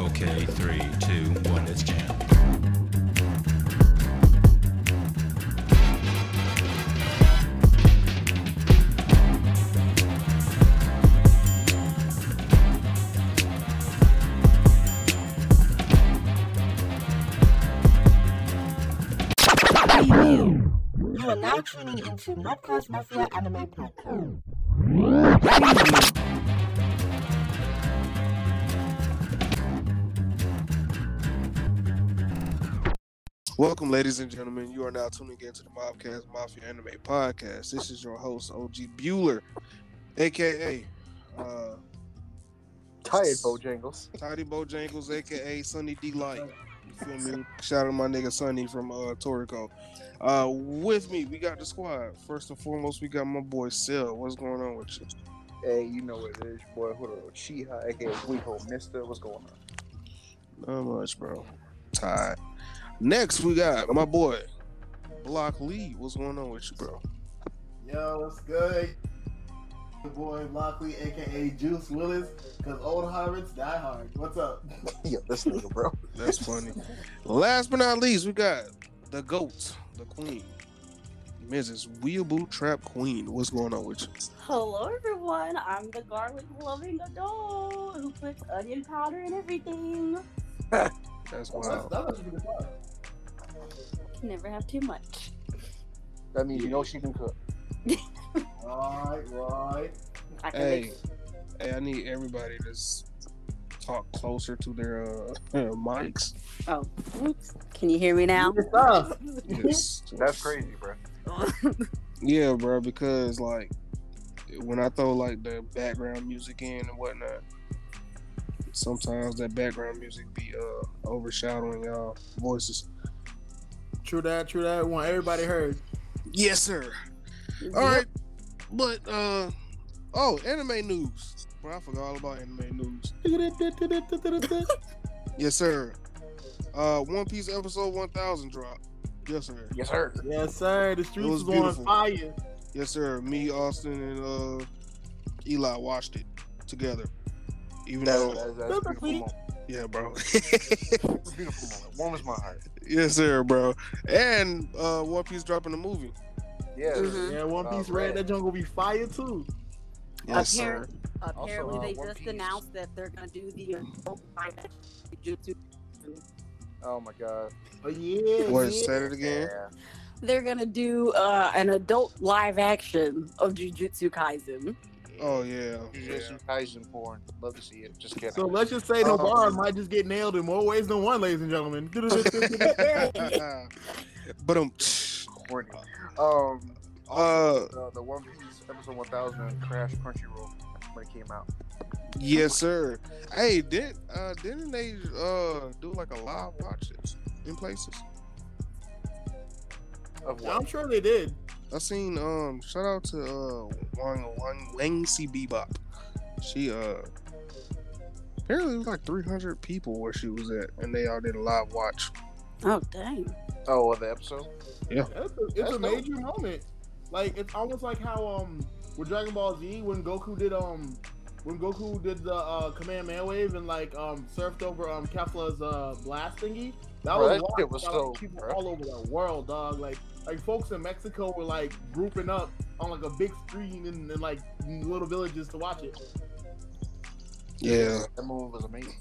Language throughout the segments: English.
Okay, three, two, one, let's jam. You are now tuning into Nerdcast Mafia Anime Podcast. Welcome, ladies and gentlemen. You are now tuning in to the Mobcast Mafia Anime Podcast. This is your host, OG Bueller, aka uh, Tired Bojangles. Tidy Bojangles, aka Sunny Delight. You feel me? Shout out to my nigga Sunny from uh, Torrico. Uh, with me, we got the squad. First and foremost, we got my boy Sil. What's going on with you? Hey, you know what it is, boy. What a Shiha, aka Weeho Mister. What's going on? Not much, bro. Tired. Next, we got my boy Block Lee. What's going on with you, bro? Yo, what's good? Your boy Block Lee, aka Juice Willis, because old habits die hard. What's up? Yo, this nigga, bro. That's funny. Last but not least, we got the GOAT, the Queen, Mrs. Weeaboo Trap Queen. What's going on with you? Hello, everyone. I'm the garlic loving adult who puts onion powder in everything. That's That's, wild. that's actually good part. Can never have too much. That means you know she can cook. Right, right. I can Hey, make hey, I need everybody to s- talk closer to their uh, mics. Oh, oops. Can you hear me now? Yes. That's crazy, bro. Yeah, bro, because like when I throw like the background music in and whatnot, sometimes that background music be uh overshadowing y'all voices. True that, true that. Want everybody heard. Yes, sir. All right, but uh oh, anime news. Bro, I forgot all about anime news. Yes, sir. Uh, One Piece episode one thousand drop. Yes, sir. Yes, sir. Yes, sir. The streets was was, on beautiful. fire. Yes, sir. Me, Austin, and uh Eli watched it together. Even That, though, that, that's a beautiful yeah, bro. It's a beautiful moment. Warms my heart. Yes, sir, bro. And uh, One Piece dropping a movie. Yeah. Mhm. Yeah, One Uh, Piece Red. Red. That jungle be fire too. Yes, Appar- sir. Apparently, Also, uh, they One just Piece. announced that they're gonna do the adult Jujutsu. Oh my god. Oh yeah. What? yeah. Say it again. Yeah. They're gonna do uh, an adult live action of Jujutsu Kaisen. Oh yeah. Jujutsu Kaisen porn. Love to see it. Just kidding. So let's just say Um, Nobara might just get nailed in more ways than one, ladies and gentlemen. but um, Corny. Um. uh, The, the One Piece episode 1000 Crash Crunchyroll when it came out. yes, sir. Hey, did uh didn't they uh do like a live watch it in places? Of I'm sure they did. I seen um shout out to uh Wang Wang Wang C Bebop. She uh apparently it was like 300 people where she was at, and they all did a live watch. Oh dang! Oh, well, the episode? It's a, it's That's a dope. major moment. Like it's almost like how um with Dragon Ball Z when Goku did um when Goku did the uh, Kamehameha wave and like um surfed over um Kefla's uh blast thingy. That Bro, was, that watched was by, so- like, people bro. all over the world, dog. Like like folks in Mexico were like grouping up on like a big screen in, in like little villages to watch it. Yeah. That movie was amazing.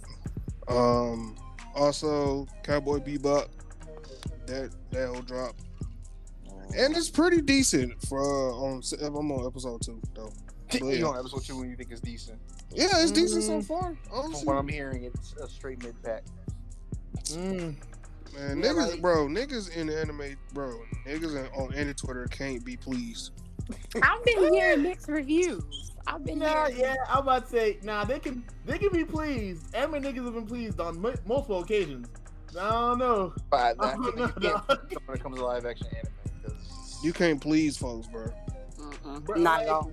Um. Also, Cowboy Bebop. That that'll drop, and it's pretty decent for uh, on. I'm on episode two though. But you yeah. on episode two when you think it's decent. Yeah, it's decent so Mm. far. From what I'm hearing, it's a straight mid pack. Mm. Man, Yeah, niggas, like- bro, niggas in the anime, bro, niggas on any Twitter can't be pleased. I've been hearing mixed reviews. I've been Nah, hearing. yeah, I'm about to say, nah, they can they can be pleased. Anime niggas have been pleased on m- multiple occasions. I don't know. But I I don't know, you when it comes to live action anime. 'cause- You can't please folks, bro. Mm-mm, Bro, Not like- at all.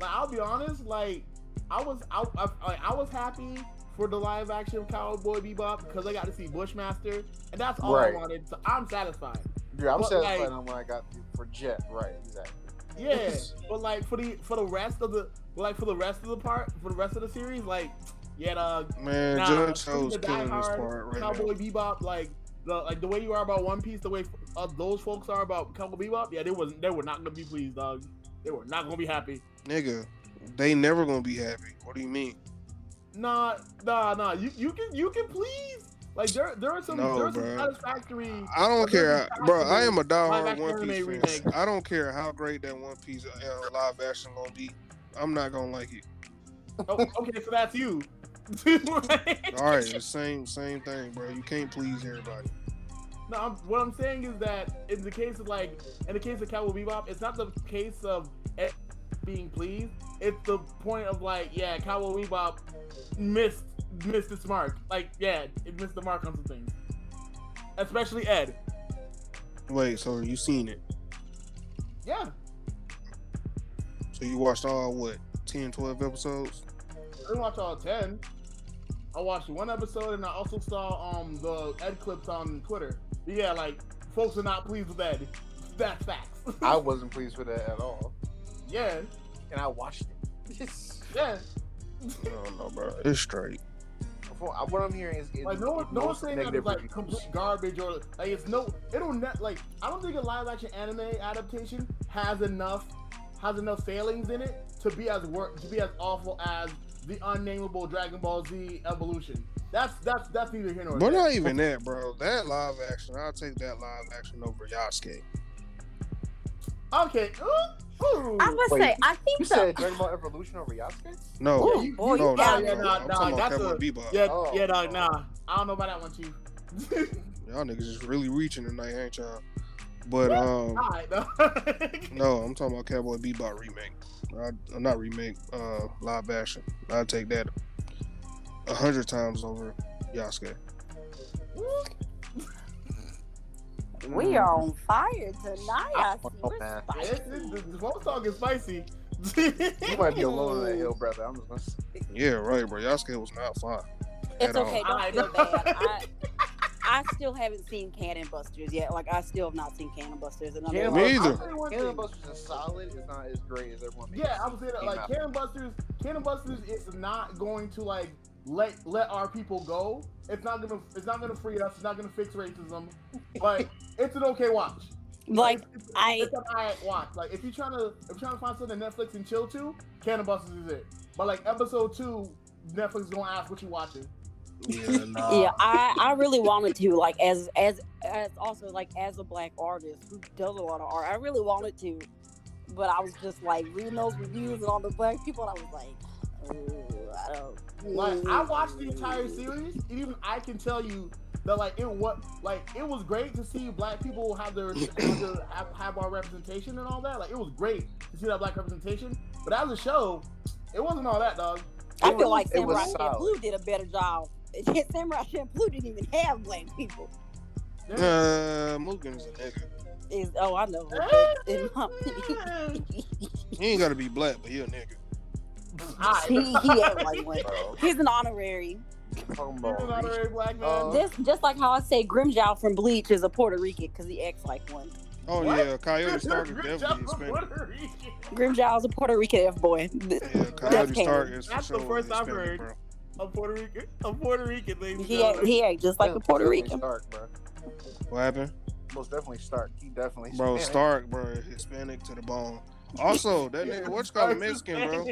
Like I'll be honest, like I was I, I, like, I was happy for the live action Cowboy Bebop because I got to see Bushmaster, and that's all Right. I wanted. So I'm satisfied. Yeah, I'm But, satisfied like- on what I got for Jet. Right, exactly. Yeah, but like for the for the rest of the like for the rest of the part for the rest of the series, like Yeah, uh, Man, Nah, John Cho's killing this part right Cowboy now. Bebop, like the like the way you are about One Piece, the way uh, those folks are about Cowboy Bebop. Yeah, they was they were not gonna be pleased, dog. They were not gonna be happy. Nigga, they never gonna be happy. What do you mean? Nah, nah, nah. You you can you can please. Like there there are some No, there are some satisfactory. I don't care, bro. I am a diehard One Piece fan. I don't care how great that One Piece uh, live action gonna be. I'm not gonna like it. Oh, okay, so that's you. All right, the same same thing, bro. You can't please everybody. No, I'm, what I'm saying is that in the case of like, in the case of Cowboy Bebop, it's not the case of it being pleased. It's the point of like, yeah, Cowboy Bebop missed missed its mark. Like, yeah, it missed the mark on some things, especially Ed. Wait, so you seen it? Yeah, So you watched all what 10, 12 episodes? I didn't watch all ten. I watched one episode and I also saw um the Ed clips on Twitter. But yeah, like folks are not pleased with Ed. That's facts. I wasn't pleased with that at all, yeah, and I watched it. yeah. I don't know, bro. It's straight. From what I'm hearing is, is Like no no one's saying that it's like reviews. complete garbage or like it's no. It'll net like I don't think a live action anime adaptation has enough has enough failings in it to be as work to be as awful as the unnameable Dragon Ball Z evolution. That's that's that's neither here nor But not even that, bro. That live action, I'll take that live action over Yasuke. Okay. Ooh, ooh. I was Wait, say, I You think so. said Dragon Ball Evolution over Yasuke? No, Ooh, you- boy, no, you no, got no, yeah, it. no. nah, I'm nah, talking about that's Cowboy a- Bebop. Yeah, Oh, yeah, dog. oh. Nah, I don't know about that one, Chief. Y'all niggas just really reaching tonight, ain't y'all? But um, Alright, no. no, I'm talking about Cowboy Bebop remake. I, uh, not remake, uh, live action. I'd take that a hundred times over Yasuke. We mm. are on fire tonight. I see. Oh, We're man. Spicy. it's- talk is spicy. You might be alone on that hill, brother. I'm just gonna. Yeah, right, bro. Yasuke was not fun. It's at all. okay. I Don't know. feel bad. I, I still haven't seen Cannon Busters yet. Like I still have not seen Cannon Busters, and I'm Yeah, like, Me I'll either. tell Cannon. Busters is solid. It's not as great as everyone makes. Yeah, I would say that like out. Cannon Busters, Cannon Busters is not going to like let let our people go. It's not gonna it's not gonna free us. It's not gonna fix racism. But it's an okay watch. like it's, I it's an alright watch. Like if you're trying to if you're trying to find something Netflix and chill to, Cannon Busters is it. But like episode two, Netflix is gonna ask what you're watching. Yeah, nah. yeah, I, I really wanted to like as as as also like as a black artist who does a lot of art. I really wanted to, but I was just like reading those reviews and all the black people, and I was like, oh, I don't. Like I watched the entire series, and even I can tell you that like it what like it was great to see black people have their have, their, have, have our representation and all that. Like it was great to see that black representation. But as a show, it wasn't all that, dog. I It feel was- like it was Samurai solid. Champloo did a better job. Samurai Champloo didn't even have black people. Uh, Mugen's a nigga. Is oh I know. He ain't gotta be black, but he a nigga. Alright. he he act like one. He's an honorary. talking He's an honorary black man. Uh, This just like how I say Grimmjow from Bleach is a Puerto Rican because he acts like one. Oh What? yeah, Coyote Stark is definitely job, Hispanic. Puerto Rican. Grimmjow is a Puerto Rican F boy. Yeah, That's Coyote. Stark is for That's the sure first I've Hispanic, heard. bro. A Puerto Rican, a Puerto Rican, ladies. and He act, he act just like a Puerto Rican. Stark, bro. What happened? Most definitely Stark. He definitely. Bro, Hispanic. Stark, bro, Hispanic to the bone. Also, that nigga, what's called Mexican, bro?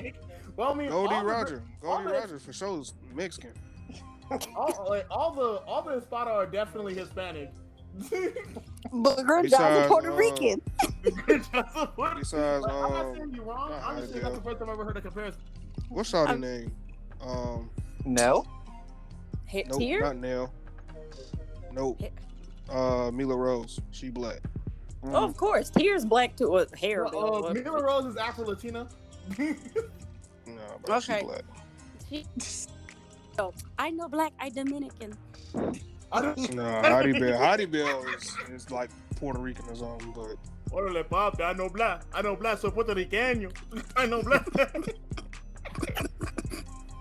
Well, I mean, Goldie all the- Roger. Goldie the- Roger for sure is Mexican. all, like, all the all the Espada are definitely Hispanic. But Grimmjow's a Besides, Puerto uh, Rican. Besides, Like, I'm not um, saying you're wrong. not I'm just saying that's the first time I've ever heard a comparison. what's Shawty I'm- name? Um, No. He- nope, Tier? not Nell. Nope. Uh, Mila Rose. She black. Oh, of course. Tier's black to a hair. Well, uh. Mila Rose is Afro Latina. Nah, bro, Okay. she black. She- Oh, I know black. I Dominican. I don't. Nah, Hottie Bell. Hottie Bell is, is like Puerto Rican or something, but Órale, papi, I know black. I know black, so Puerto Riqueño. I know black.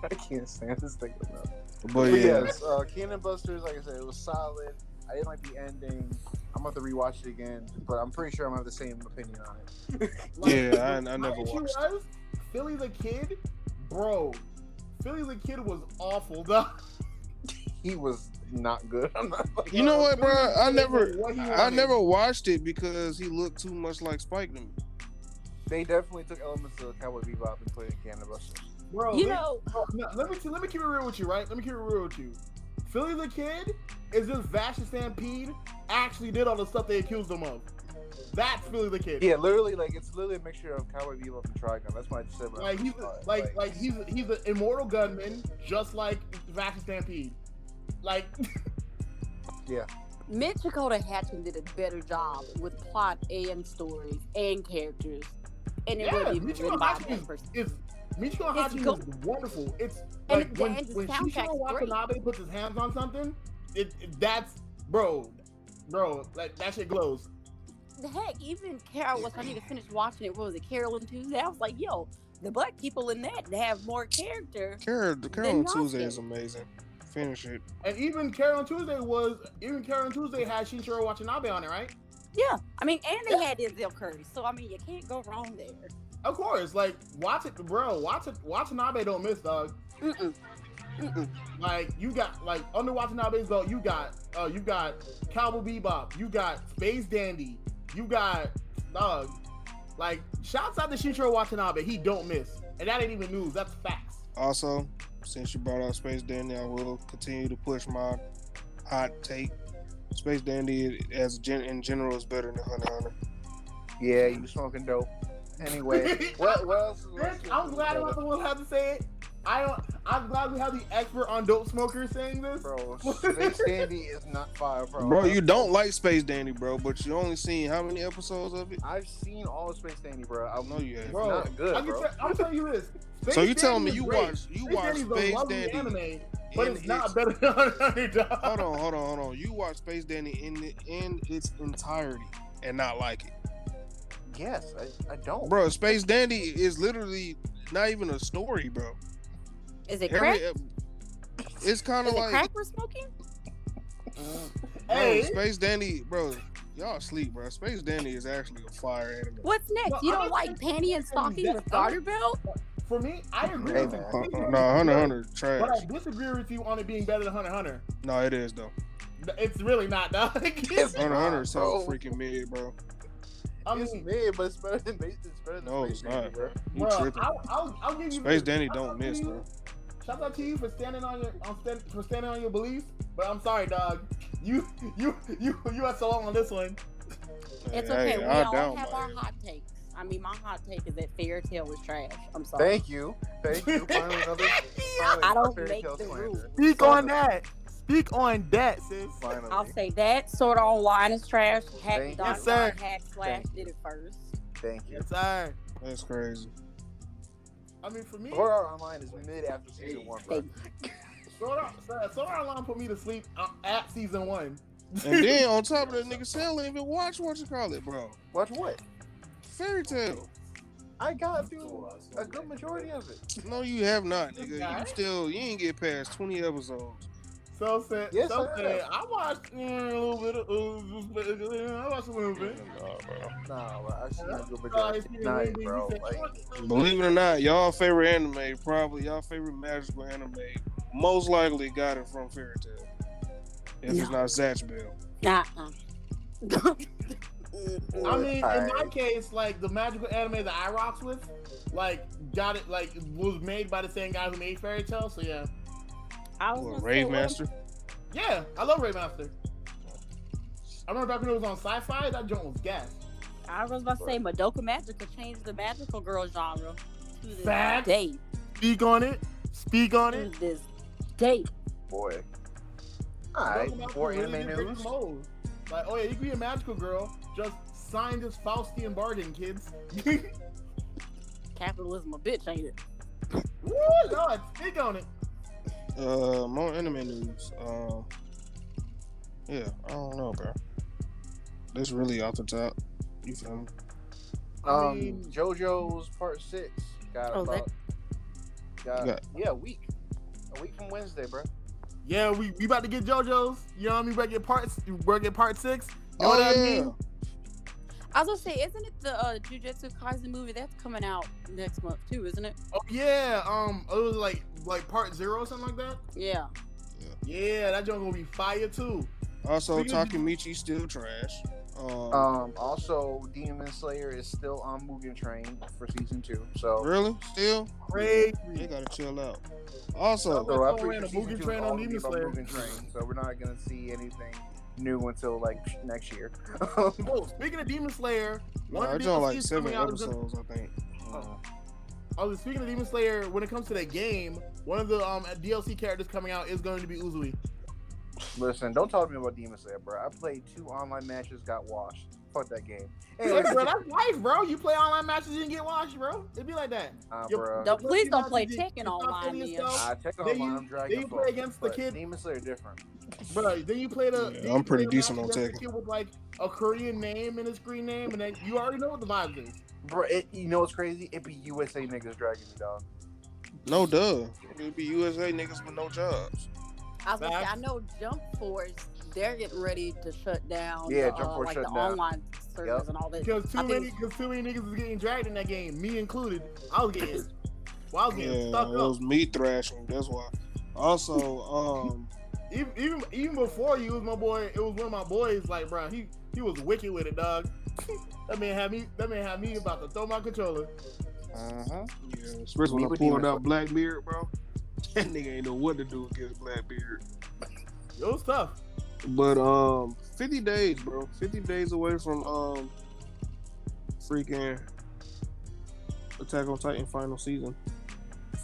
I can't stand this thing enough. but But yeah. yes, uh, Cannon Busters, like I said, it was solid. I didn't like the ending. I'm about to rewatch it again, but I'm pretty sure I'm gonna have the same opinion on it. Like, Yeah, I- I never watched was, Philly the Kid, bro. Philly the Kid was awful, though. He was not good. I'm not like, You know what, bro? I never, I never watched it because he looked too much like Spike to me. they definitely took elements of Cowboy Bebop and put it in Canada Bro, You they- know, bro, no, let me let me keep it real with you, right? Let me keep it real with you. Philly the Kid is this Vash the Stampede actually did all the stuff they accused him of. That's really the Kid. Yeah, literally, like it's literally a mixture of Cowboy Bebop and Trigun. That's why I just said. when Like he's first saw like like he's he's an immortal gunman, just like Vash the Stampede. Like yeah, Michiko to Hatchin did a better job with plot and stories and characters, and it yeah, wasn't even Michiko written by a Hachi black is, person. is Michiko It's go- is wonderful. It's And like the- when and the when soundtrack's Shinichiro. Watanabe puts his hands on something, it, it that's bro, bro, like that shit glows. Heck, even Carol was. I need to finish watching it. What was it, Carol and Tuesday? I was like, yo, the black people in that have more character. Carol, the Carol Then Tuesday is amazing. Finish it. And even Carol and Tuesday was even Carol and Tuesday had Shinichiro Watanabe on it, right? Yeah, I mean, and they had Denzel Curry, so I mean, you can't go wrong there. Of course, like watch it, bro. Watch it. Watanabe don't miss, dog. Mm-mm. Mm-mm. Like you got like under Watanabe's belt, you got uh you got Cowboy Bebop, you got Space Dandy, you got dog. Like shouts out to Shinichiro Watanabe, he don't miss, and that ain't even news. That's facts. Also, since you brought up Space Dandy, I will continue to push my hot take. Space Dandy, as gen- in general, is better than Hunter x Hunter. yeah, you smoking dope. Anyway, what, what else? is- Bitch, I'm glad I'm not the one who had to say it. I don't. I'm glad we have the expert on dope smokers saying this. Bro, Space Dandy is not fire, bro. Bro, you don't like Space Dandy, bro, but you only seen how many episodes of it? I've seen all of Space Dandy, bro. I know you haven't. Bro, not good, I can bro. tell, I'm telling you this. Space So you Dandy telling me you great. watch you Space watch Dandy's Space lovely Dandy? anime, but in it's not its- better than Hunter x dog. Hold on, hold on, hold on. You watch Space Dandy in the, in its entirety and not like it, Yes, I, I don't. bro. Space Dandy is literally not even a story, bro. Is it Every crack? ep- it's kind of like crack we're smoking? bro, Hey, Space Dandy, bro. Y'all sleep, bro. Space Dandy is actually a fire anime. What's next? No, you don't not like saying- panty and stocking with garter belt? for me, I agree Hey, with you. man. Uh, uh, no, is Hunter great, Hunter But trash. I disagree with you on it being better than Hunter x Hunter. No, it is though. It's really not, dog. It's Hunter not, Hunter is so freaking mid, bro. I it's mean, mid, but it's better than Base. It's better than No, Space it's Dandy, not, bro. bro. Bro. I'll, I'll, I'll give you Space this. Dandy don't miss, you- bro. Shout out to you for standing on your on stand, for standing on your beliefs, but I'm sorry, dog. You you you you are so long on this one. It's Hey, okay. we I all down have by our hot takes. I mean, my hot take is that Fairy Tail was trash. I'm sorry. Thank you, thank you. Finally, another. I don't make the slander. rules. Speak on that. Speak on that, sis. Finally. I'll say that. Sword Art Online is trash. Hack Thank dot you. Yes, sir. dot hack slash Thank did it first. Thank you. Yes, sir. That's crazy. I mean, for me, Sword Art Online is mid after season one, bro. Thank Sword Art, Sword Art Online put me to sleep uh, at season one. And then on top of that, nigga, Sal ain't even watch what you call it, bro. Watch what? Fairy Tail. I got through a good majority of it. No, you have not, nigga. You still you ain't get past twenty episodes. So said, Yes, so I said. I watched mm, a little bit of, uh, I watched a little bit. Nah, bro. Nah, bro, I've seen a good majority it's of been night, amazing. bro. Like, Believe it or not, y'all favorite anime, probably y'all favorite magical anime, most likely got it from Fairy Tail. If it's not Zatch Bell. Uh-uh. I mean, in my case, like the magical anime that I rocks with, like got it, like was made by the same guy who made Fairy Tail. So yeah, I was What, Rave what- Master? yeah, I love Rave Master. I remember back when it was on Sci-Fi, that joint was gas. I was about to say Madoka Magica changed the magical girl genre to this Facts. day. Speak on it. Speak on To it. this day. boy. Alright, Talking about more the really anime did news. the. Like, oh yeah, you can be a magical girl. Just sign this Faustian bargain, kids. Capitalism a bitch, ain't it? Woo, Lord, speak on it. Uh, more anime news. Um, yeah, I don't know, bro. This really off the top. You feel me? Um, JoJo's part six got Oh, that- about got, Got- yeah a week, a week from Wednesday, bro. Yeah, we, we about to get JoJo's. You know what I mean? We about to get part. We about to get part six. You know Oh what I yeah. mean? I was gonna say, isn't it the uh, Jujutsu Kaisen movie that's coming out next month too? Isn't it? Oh yeah, um, it was like like part zero or something like that. Yeah. Yeah, that joint gonna be fire too. Also, Speaking of- Takemichi still trash. Um, Um, also, Demon Slayer is still on Mugen Train for season two. So, really? Still? Crazy. They gotta chill out. Also, so I'm Someone a Mugen Train on gonna be Demon about Slayer. Mugen Train. So we're not gonna see anything new until like next year. Oh, speaking of Demon Slayer, one nah, of the on like seven coming out is gonna- episodes, I think. I was speaking of Demon Slayer. When it comes to that game, one of the um DLC characters coming out is going to be Uzui. Listen, don't talk to me about Demon Slayer, bro. I played two online matches, got washed. Fuck that game. Hey, Anyway, bro, that's life, bro. You play online matches, you didn't get watched, bro. It'd be like that. nah, Yo, bro. Don't, please don't play you- Tekken online, killing Mia. yourself. I check Then online, you- I'm dragging then you play against the but kid- Demon Slayer different. Bro, then you play the. Yeah, I'm pretty decent on against the Tekken. kid With like a Korean name and a screen name, and then you already know what the vibes is. Bro, it, you know what's crazy? It be USA niggas dragging me, dog. No, duh. It'd be USA niggas with no jobs. I was gonna say, I know Jump Force, they're getting ready to shut down. Yeah, the, Jump uh, like shutting the down. online servers and all that. Because too I many, because too many niggas is getting dragged in that game, me included. I was getting, well, I was getting Yeah, stuck it up. was me thrashing. That's why. Also, um, Even, even even before you was my boy, it was one of my boys. Like, bro, he he was wicked with it, dog. that man had me. That man had me about to throw my controller. Uh-huh. yeah, especially Me when I with pulled Demon out Blackbeard, bro. That nigga ain't know what to do against Blackbeard. It was tough. But um, 50 days, bro. 50 days away from um, freaking Attack on Titan final season.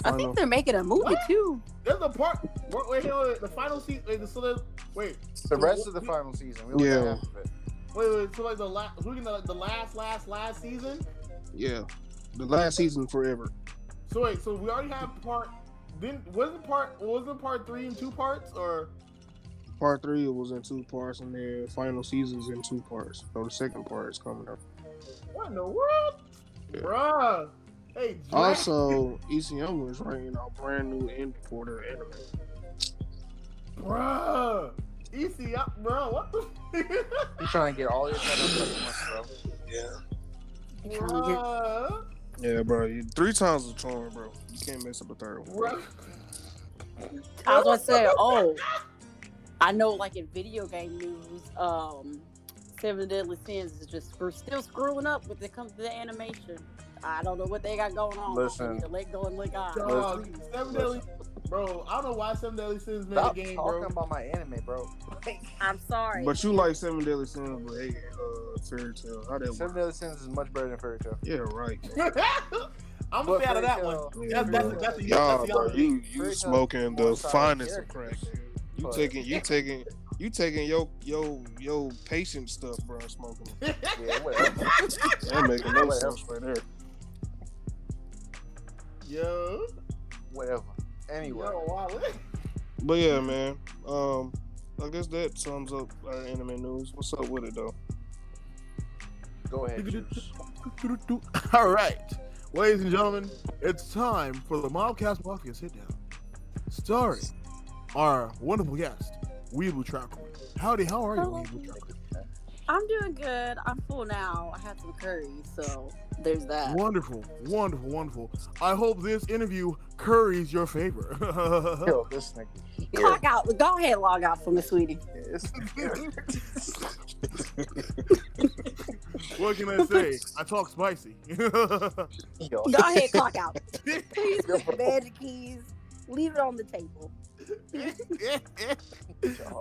I think they're making a movie What? too. There's a part. Wait, wait, wait, wait the final season. Wait, the, so the, wait, The rest of the final season. We Yeah. half of it. wait, wait. So like the last, we can like the last, last, last season. yeah, the last season forever. So wait, so we already have part. Didn't wasn't part wasn't part three in two parts or Part three was in two parts, and then final season's in two parts. So the second part is coming up. what in the world, Yeah. bruh? Hey, Drake- Also, ECM was writing a brand new end for their anime. bruh, EC up, bro. What the? You trying to get all your customers, bro. Yeah. bruh, Yeah, bro. You, three times the charm, bro. You can't mess up a third one. bruh. I was gonna say, oh, I know, like in video game news, um, Seven Deadly Sins is just we're still screwing up when it comes to the animation. I don't know what they got going on. Listen. Need to let go and let God. Dog, Listen. Seven Deadly, bro. I don't know why Seven Deadly Sins made a Stop game, talking bro. about my anime, bro. I'm sorry. But you like Seven Deadly Sins, but hey, uh, Fairy Tail. How that Seven work? Deadly Sins is much better than Fairy Tail. Yeah, right. I'm But gonna stay out of that Fairy one. Tail- Yeah, That's that's bro. that's a Y'all, that's a bro, y'all you beat. you Fairy Tail smoking the finest of characters. crack. You But- taking you taking you taking your your your patient stuff, bro. Smoking. Yeah, whatever. That making no Whatever. sense right there. Yo, whatever. Anyway, yo, wow. But yeah, man. Um, I guess that sums up our anime news. What's up with it though? go ahead, All right, ladies and gentlemen, it's time for the Mobcast Mafia sit down, starring our wonderful guest, Weeble Trapper. Howdy, how are you, Hello. Weeble Trapper? I'm doing good. I'm full now. I had some curry, so there's that. Wonderful, wonderful, wonderful. I hope this interview curries your favor. Yo, this nigga. Here. Clock out. Go ahead, log out for me, sweetie. This what can I say? I talk spicy. Yo. Go ahead, clock out. Please put the magic keys. Leave it on the table.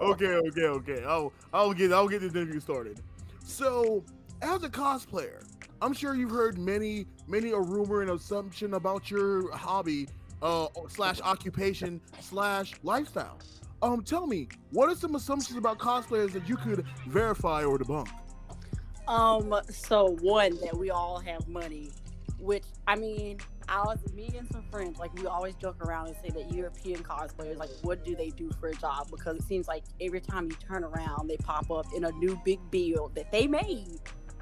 okay, okay, okay. I'll I'll get I'll get this interview started. So, as a cosplayer, I'm sure you've heard many many a rumor and assumption about your hobby uh slash occupation slash lifestyle. Um, tell me, what are some assumptions about cosplayers that you could verify or debunk? Um, so one that we all have money, which I mean, I was me and some friends, like we always joke around and say that European cosplayers, like, what do they do for a job? Because it seems like every time you turn around, they pop up in a new big build that they made.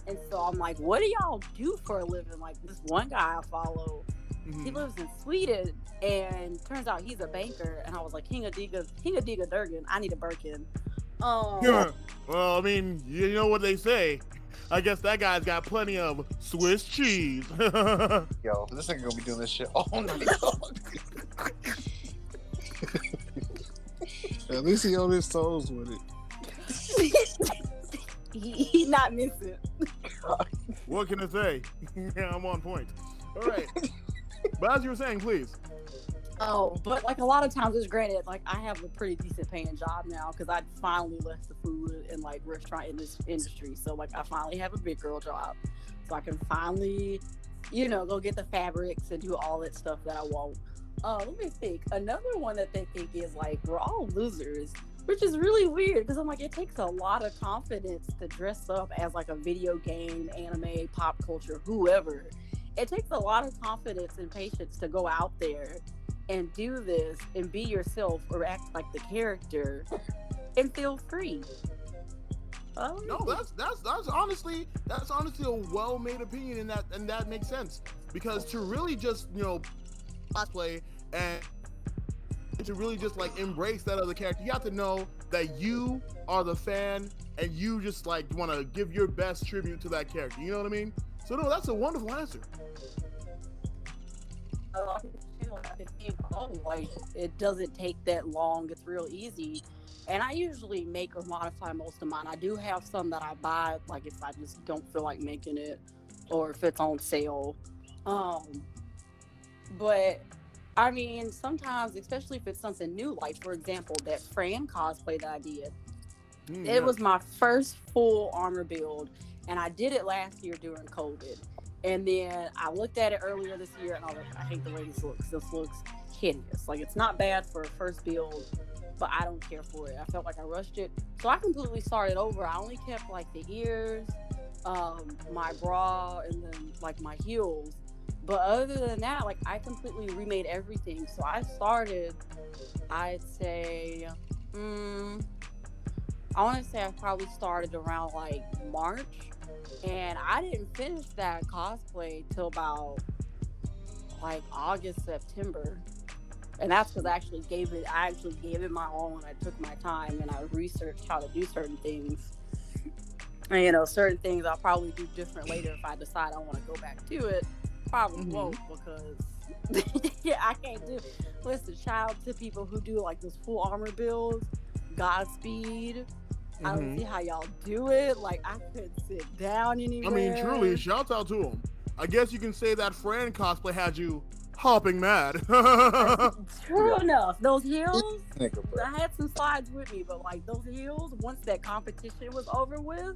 And so I'm like, what do y'all do for a living? Like this one guy I follow, Mm-hmm. he lives in Sweden, and turns out he's a banker. And I was like, Hinga Diga, Hinga Diga Durgan, I need a Birkin. Um, Yeah. Well, I mean, you know what they say. I guess that guy's got plenty of Swiss cheese. Yo, this nigga gonna be doing this shit all night long. At least he on his toes with it. he, he not missing. what can I say? yeah, I'm on point. All right. but as you were saying, please. Oh, but like a lot of times, it's granted, like I have a pretty decent paying job now because I finally left the food and like restaurant in this industry. So like I finally have a big girl job, so I can finally, you know, go get the fabrics and do all that stuff that I want. Uh, let me think. Another one that they think is like we're all losers, which is really weird because I'm like it takes a lot of confidence to dress up as like a video game, anime, pop culture, whoever. It takes a lot of confidence and patience to go out there and do this and be yourself or act like the character and feel free. Oh No, that's that's that's honestly that's honestly a well made opinion and that and that makes sense. Because to really just, you know, cosplay and to really just like embrace that other character, you have to know that you are the fan and you just like want to give your best tribute to that character. You know what I mean? So no, that's a wonderful answer. uh, oh, like it doesn't take that long. It's real easy. And I usually make or modify most of mine. I do have some that I buy, like if I just don't feel like making it, or if it's on sale. Um, but I mean, sometimes, especially if it's something new, like for example, that Fran cosplay that I did, Mm, it was my first full armor build, and I did it last year during COVID. And then I looked at it earlier this year, and I was like, I hate the way this looks. This looks hideous. Like it's not bad for a first build, but I don't care for it. I felt like I rushed it, so I completely started over. I only kept like the ears, um, my bra, and then like my heels. But other than that, like I completely remade everything. So I started, I'd say, mm, I want to say I probably started around like March, and I didn't finish that cosplay till about like August, September. And that's because I actually gave it. I actually gave it my all, and I took my time, and I researched how to do certain things. And you know, certain things I'll probably do different later if I decide I want to go back to it. Probably Mhm. won't because yeah, I can't do. Listen, shout out to people who do like those full armor builds. Godspeed. I don't Mhm. see how y'all do it. Like I couldn't sit down anywhere. I mean, truly, shout out to him. I guess you can say that Fran cosplay had you hopping mad. True enough. Those heels. I had some slides with me, but like those heels, once that competition was over with,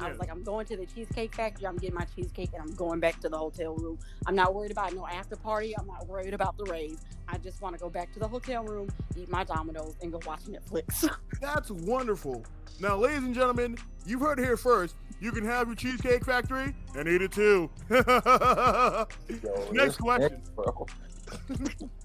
I was like, I'm going to the Cheesecake Factory. I'm getting my cheesecake and I'm going back to the hotel room. I'm not worried about no after party. I'm not worried about the raise. I just want to go back to the hotel room, eat my Dominoes, and go watch Netflix. That's wonderful. Now, ladies and gentlemen, you've heard it here first. You can have your Cheesecake Factory and eat it too. Yo, Next question. nigga, bro.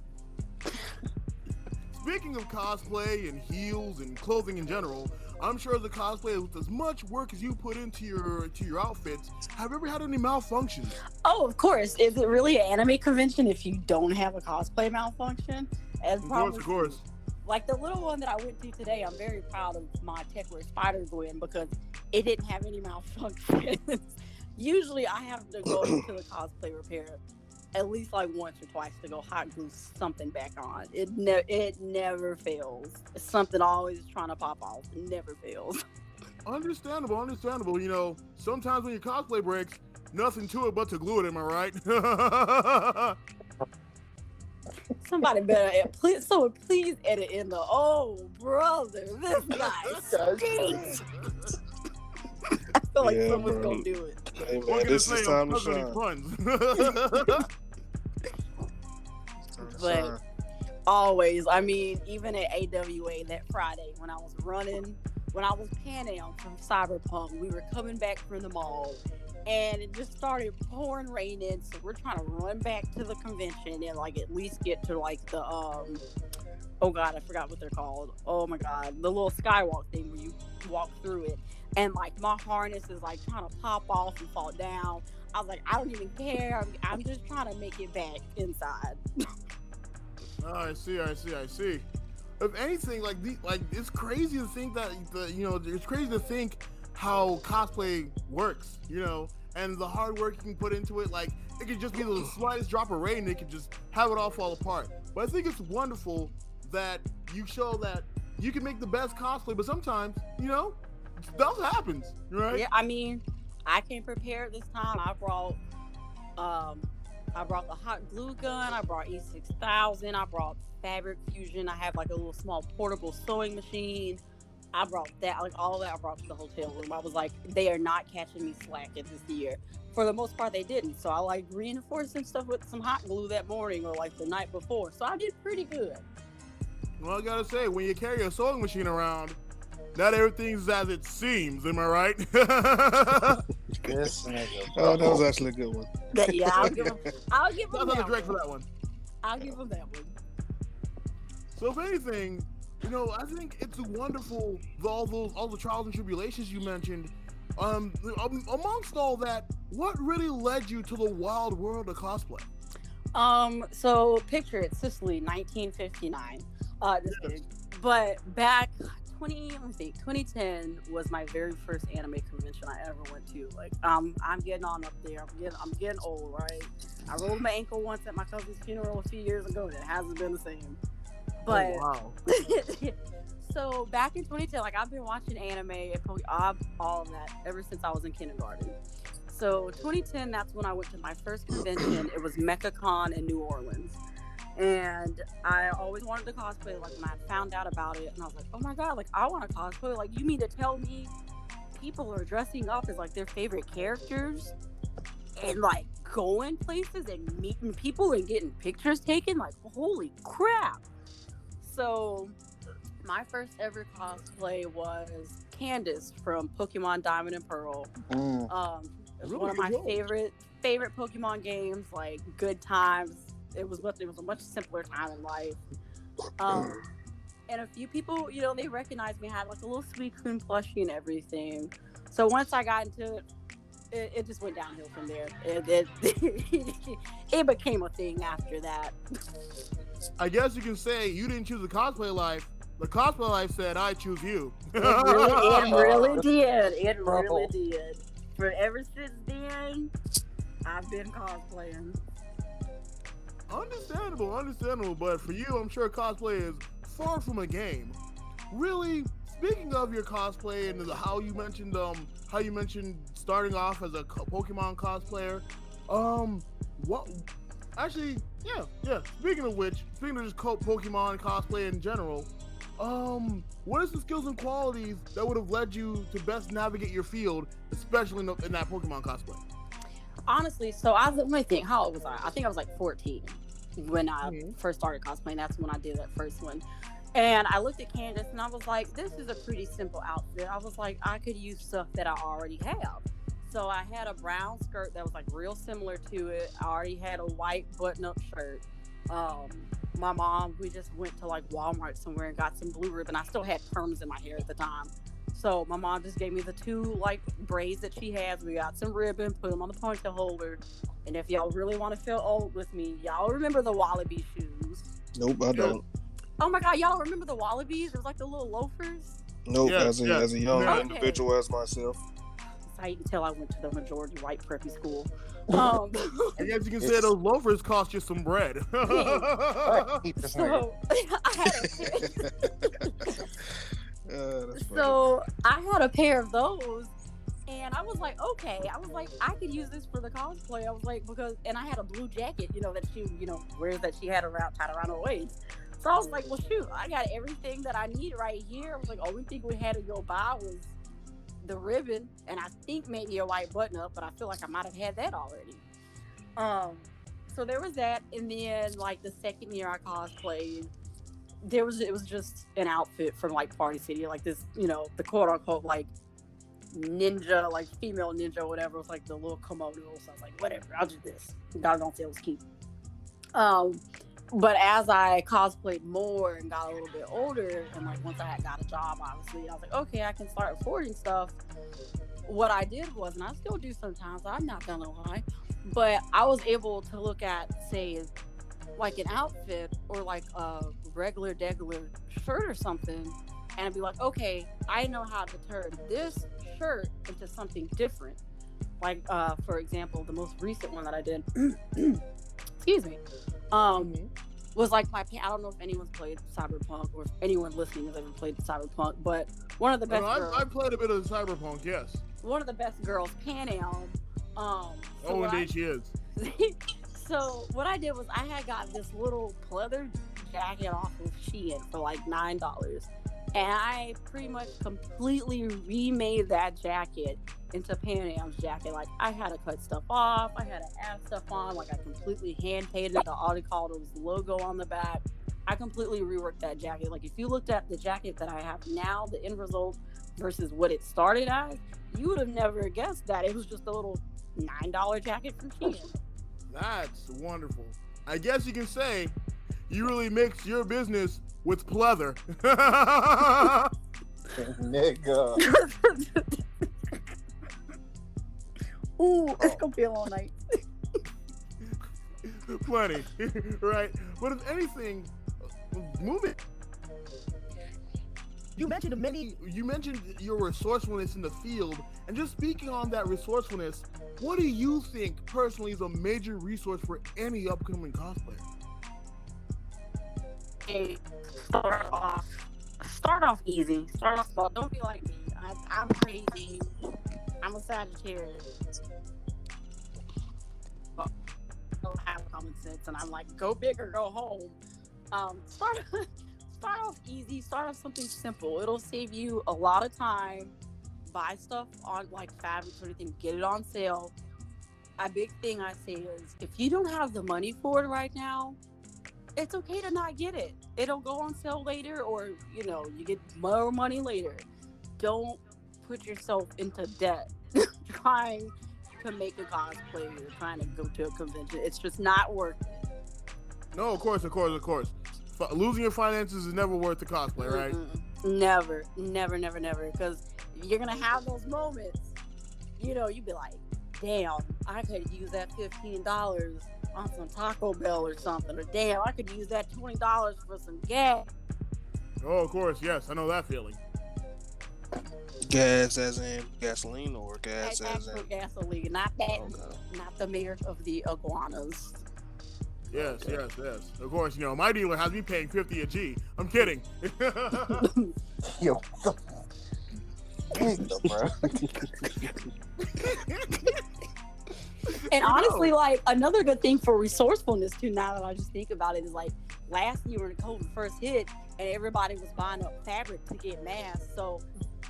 Speaking of cosplay and heels and clothing in general, I'm sure as a cosplayer with as much work as you put into your to your outfits, have you ever had any malfunctions? oh, of course. Is it really an anime convention if you don't have a cosplay malfunction? As Of course, of course. like the little one that I went to today, I'm very proud of my Techwear Spider Gwen because it didn't have any malfunctions. Usually, I have to go to the cosplay repair at least like once or twice to go hot glue something back on. It ne- it never fails. It's something always trying to pop off. It never fails. Understandable, understandable. You know, sometimes when your cosplay breaks, nothing to it but to glue it. Am I right? Somebody better ed- please. Someone please edit in the oh brother, this guy stinks. I feel like Yeah, someone's bro. gonna do it. Hey man, can I this is I'm time to struggling shine. puns. It's time to But- Always. I mean, even at AWA that Friday when I was running, when I was panning from Cyberpunk, we were coming back from the mall and it just started pouring rain in. So we're trying to run back to the convention and like at least get to like the um oh god, I forgot what they're called. Oh my god, the little skywalk thing where you walk through it. And like my harness is like trying to pop off and fall down. I was like, I don't even care. I'm, I'm just trying to make it back inside. Oh, I see, I see, I see. If anything, like the like, it's crazy to think that the you know, it's crazy to think how cosplay works, you know, and the hard work you can put into it. Like it could just be the slightest drop of rain, and it could just have it all fall apart. But I think it's wonderful that you show that you can make the best cosplay, but sometimes, you know, stuff happens, right? Yeah, I mean, I came prepared this time. I brought um I brought the hot glue gun, I brought E6000, I brought fabric fusion, I have like a little small portable sewing machine. I brought that, like all that I brought to the hotel room. I was like, they are not catching me slacking this year. For the most part, they didn't. So I like reinforced some stuff with some hot glue that morning or like the night before. So I did pretty good. Well, I gotta say, when you carry a sewing machine around, not everything's as it seems. Am I right? This nigga. Oh, that was actually a good one. But yeah, I'll give them, I'll give Shout them out to that Drake for one. that one. I'll give them that one. So if anything, you know, I think it's wonderful all those all the trials and tribulations you mentioned. Um, um, amongst all that, what really led you to the wild world of cosplay? Um, so picture it, Sicily, 1959. Uh, just kidding. But back 20, let me think, 2010 was my very first anime convention I ever went to. Like, um, I'm getting on up there. I'm getting, I'm getting old, right? I rolled my ankle once at my cousin's funeral a few years ago, and it hasn't been the same. But oh, wow. so back in 2010, like I've been watching anime and all all of that ever since I was in kindergarten. So 2010, that's when I went to my first convention. It was MechaCon in New Orleans. And I always wanted to cosplay. Like when I found out about it, and I was like, "Oh my god! Like I want to cosplay. Like you mean to tell me people are dressing up as like their favorite characters and like going places and meeting people and getting pictures taken? Like holy crap!" So my first ever cosplay was Candice from Pokemon Diamond and Pearl. Mm. Um, it was Really one of my good favorite favorite Pokemon games. Like good times. It was much. It was a much simpler time in life. Um, and a few people, you know, they recognized me. I had like a little Suicune plushie and everything. So once I got into it, it, it just went downhill from there. It, it, it became a thing after that. I guess you can say you didn't choose the cosplay life. The cosplay life said, "I choose you." It really, it really did. It Bro. really did. For ever since then, I've been cosplaying. Understandable, understandable. But for you, I'm sure cosplay is far from a game. Really, speaking of your cosplay and how you mentioned um how you mentioned starting off as a Pokemon cosplayer, um, what? Actually, yeah, yeah. Speaking of which, speaking of just Pokemon cosplay in general, um, what is the skills and qualities that would have led you to best navigate your field, especially in that Pokemon cosplay? Honestly, so I was, let me think. How old was I? I think I was like 14 when I Mhm. first started cosplaying. That's when I did that first one. And I looked at Candice and I was like, this is a pretty simple outfit. I was like, I could use stuff that I already have. So I had a brown skirt that was like real similar to it. I already had a white button up shirt. Um, my mom, we just went to like Walmart somewhere and got some blue ribbon. I still had perms in my hair at the time. So my mom just gave me the two like braids that she has. We got some ribbon, put them on the ponytail holder. And if y'all really want to feel old with me, y'all remember the Wallaby shoes. Nope, I don't. Oh my god, y'all remember the Wallabies? It was like the little loafers. Nope, Yeah, as a yeah. as a young Okay. individual as myself. That's how you can tell I went to the majority white preppy school. Um, I guess you can say those loafers cost you some bread. Fuck, keep this nigga. so I had a so I had a pair of those, and I was like, okay. I was like, I could use this for the cosplay. I was like, because, and I had a blue jacket, you know, that she, you know, wears that she had around tied around her waist. So I was like, well, shoot, I got everything that I need right here. I was like, only thing we had to go buy was the ribbon, and I think maybe a white button up, but I feel like I might have had that already. Um, so there was that, and then like the second year I cosplayed, there was it was just an outfit from like Party City, like this, you know, the quote unquote like ninja, like female ninja, whatever. It was like the little kimono. So I was like, whatever, I'll do this. God don't feel cute. Um, but as I cosplayed more and got a little bit older, and like once I had got a job, obviously, I was like, okay, I can start affording stuff. What I did was, and I still do sometimes, I'm not gonna lie, but I was able to look at, say, like an outfit or like a regular, degular shirt or something, and I'd be like, okay, I know how to turn this shirt into something different. Like, uh, for example, the most recent one that I did, excuse me, um, was like my. I don't know if anyone's played Cyberpunk or if anyone listening has ever played Cyberpunk, but one of the best. No, girls, I, played a bit of Cyberpunk, yes. one of the best girls, Panam. Um, so oh, what I- indeed she is. so what I did was I had got this little pleather jacket off of Shein for like nine dollars, and I pretty much completely remade that jacket into Panam's jacket. Like I had to cut stuff off, I had to add stuff on. Like I completely hand painted the Aldecaldos logo on the back. I completely reworked that jacket. Like if you looked at the jacket that I have now, the end result versus what it started as, you would have never guessed that it was just a little nine dollar jacket from Shein. That's wonderful. I guess you can say you really mix your business with pleather. Nigga. Ooh, it's gonna be a long night. Plenty, right? But if anything, moving. You mentioned many. You mentioned your resourcefulness in the field, and just speaking on that resourcefulness, what do you think personally is a major resource for any upcoming cosplayer? Start off. Start off easy. Start off small. Don't be like me. I, I'm crazy. I'm a Sagittarius. But I don't have common sense, and I'm like, go big or go home. Um, start start off easy. Start off something simple. It'll save you a lot of time. Buy stuff on like fabrics or anything. Get it on sale. A big thing I say is, if you don't have the money for it right now, it's okay to not get it. It'll go on sale later, or you know, you get more money later. Don't put yourself into debt trying to make a cosplay or trying to go to a convention. It's just not worth it. No, of course, of course, of course. F- losing your finances is never worth the cosplay, right? Mm-mm. Never, never, never, never. Because you're gonna have those moments. You know, you'd be like, "Damn, I could use that fifteen dollars on some Taco Bell or something," or "Damn, I could use that twenty dollars for some gas." Oh, of course, yes, I know that feeling. Gas as in gasoline or That's gas as in. gasoline, not that, Okay. not the mayor of the iguanas. Yes, yes, yes. Of course, you know my dealer has me paying fifty a G. I'm kidding. Yo. Nigga, bro. And honestly, like another good thing for resourcefulness too, now that I just think about it, is like last year when COVID first hit and everybody was buying up fabric to get masks. So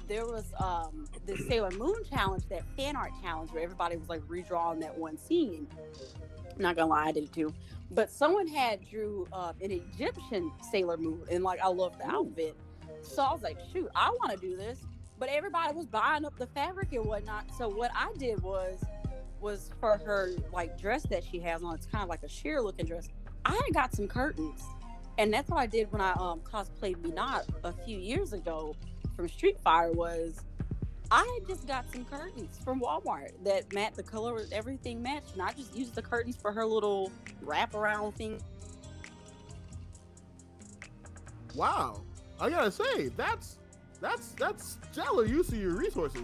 there was um the Sailor Moon challenge, that fan art challenge where everybody was like redrawing that one scene. not gonna lie, I did it too. But someone had drew uh, an Egyptian Sailor Moon and like I love the outfit. So I was like, shoot, I want to do this. But everybody was buying up the fabric and whatnot. So what I did was was for her like dress that she has on. It's kind of like a sheer looking dress. I got some curtains, and that's what I did when I um cosplayed Menat a few years ago from Street Fighter. Was I had just got some curtains from Walmart that matched the color, everything matched, and I just used the curtains for her little wraparound thing. wow, I gotta say that's that's that's stellar use of your resources.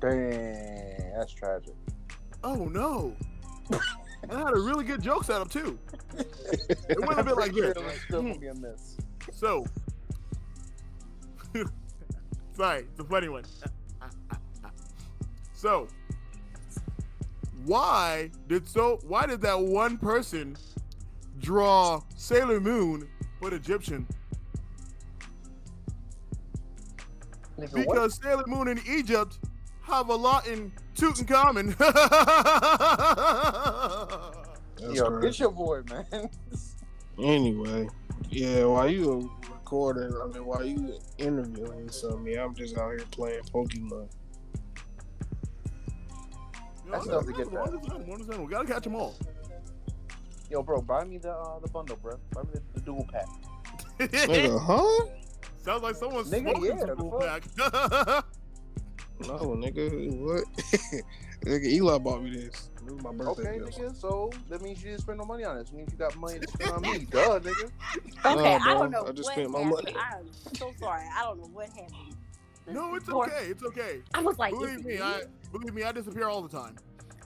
Dang, that's tragic. Oh no. and I had a really good joke set up too. It went a bit like this. It was still be a hmm. miss. So, sorry, it's a funny one. So, why did so? Why did that one person draw Sailor Moon but Egyptian? Because Sailor Moon in Egypt have a lot in Tutankhamun. That's Yo, crazy. get your boy, man. Anyway, yeah, while you recording, I mean, while you interviewing something, I'm just out here playing Pokemon. That's enough to get that. Understandable, understandable. Gotta catch them all. Yo, bro, buy me the uh, the bundle, bro. Buy me the, the dual pack. Nigga, huh? Sounds like someone's Nigga, smoking yeah, some the cool fuck? pack. No, nigga, what? Nigga, Eli bought me this. This was my birthday Okay, gift. nigga. So that means you didn't spend no money on it. That means you got money to spend on me. Duh, nigga. Okay, Nah, I bro, don't know I just what spent my money. I'm so sorry. I don't know what happened. No, it's Or- okay. It's okay. I was like, Believe is me, it I believe me, I disappear all the time.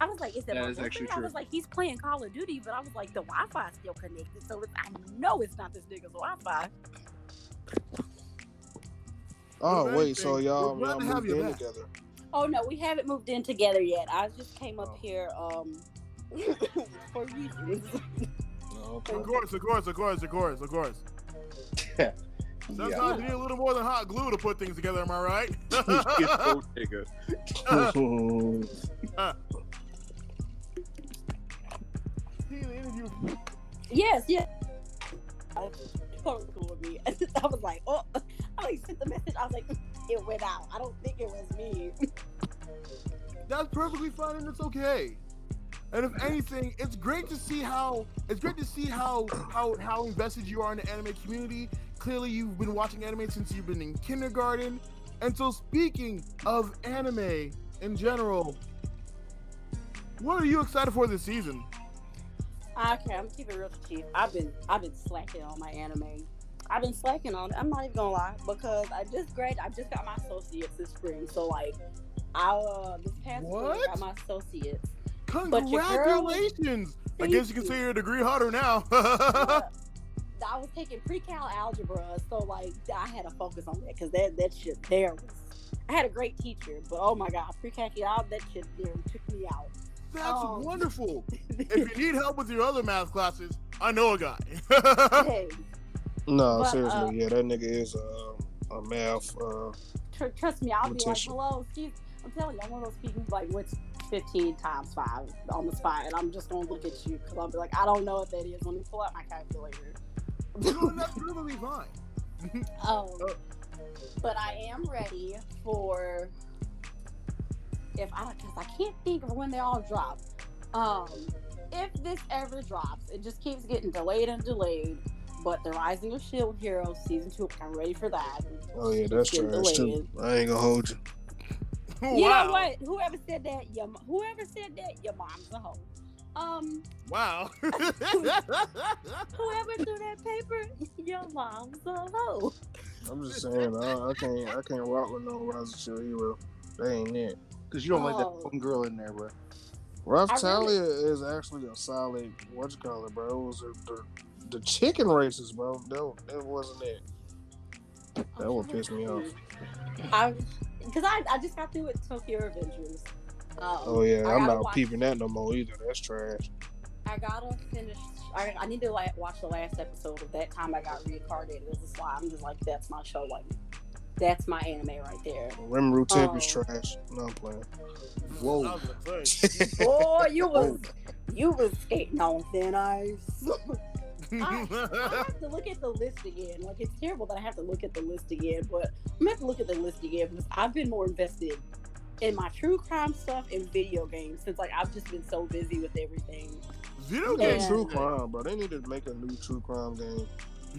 I was like, is that That my is actually boyfriend? I was like, he's playing Call of Duty, but I was like, the Wi-Fi is still connected, so it's, I know it's not this nigga's Wi-Fi. Oh If wait, so y'all we're glad y'all to have moved you in back. together? Oh no, we haven't moved in together yet. I just came up Oh. here um for reasons. No, okay. Of course, of course, of course, of course, of course. Sometimes Yeah. you need a little more than hot glue to put things together. Am I right? You gold digger. See, the interview. yes, yes. I totally cool with me. I was like, oh, I sent the message. I was like, it went out. I don't think it was me. That's perfectly fine and it's okay. And if anything, it's great to see how it's great to see how how how invested you are in the anime community. Clearly, you've been watching anime since you've been in kindergarten. And so, speaking of anime in general, what are you excited for this season? Okay, I'm keeping it real you. I've been I've been slacking on my anime. I've been slacking on it. I'm not even gonna lie because I just grad I just got my associates this spring. So like I uh this past spring I got my associates. Congratulations! I guess you can say you're a degree hotter now. Uh, I was taking pre-cal algebra, so like I had to focus on that because that that shit there was. I had a great teacher, but oh my god, pre-cal algebra that shit there took me out. That's Oh. wonderful. If you need help with your other math classes, I know a guy. hey, no, But, seriously, uh, yeah, that nigga is a, a math. Uh, tr- trust me, I'll be like, Mortician. hello, excuse. I'm telling you, I'm one of those people who like went 15 times five on the spot, and I'm just gonna look at you because I'll be like, I don't know what that is. Let me pull out my calculator. no, that's perfectly fine. Um, oh. but I am ready for if I because I can't think of when they all drop. Um, if this ever drops, it just keeps getting delayed and delayed. But the Rising of Shield Heroes season two, I'm ready for that. oh yeah, that's Getting trash too. delayed. I ain't gonna hold you. You wow. know what? Whoever said that, your mo- whoever said that, your mom's a hoe. Um, Wow. whoever threw that paper, your mom's a hoe. I'm just saying, I, I can't, I can't rock with no Rise of Shield hero. That ain't it. Because you don't like that Oh. one girl in there, bro. Ralph I really- is actually a solid. What you call it, bro? It was a, the the chicken races, bro. That, that wasn't it. That would piss me off. I, because I, I just got through with Tokyo Revengers. Um, Oh yeah, I I'm not watch- peeping that no more either. That's trash. I gotta finish. I, I need to like watch the last episode of that time I got reincarnated as a slime. I'm just like, that's my show. Like, that's my anime right there. Rimuru Temp is Oh. trash. No, I'm playing. Whoa. I was gonna say. Boy, you was you was skating on thin ice. I, I have to look at the list again. Like it's terrible that I have to look at the list again, but I'm gonna have to look at the list again because I've been more invested in my true crime stuff and video games since like I've just been so busy with everything. Video Yeah, Yeah. games. true crime, bro. They need to make a new true crime game.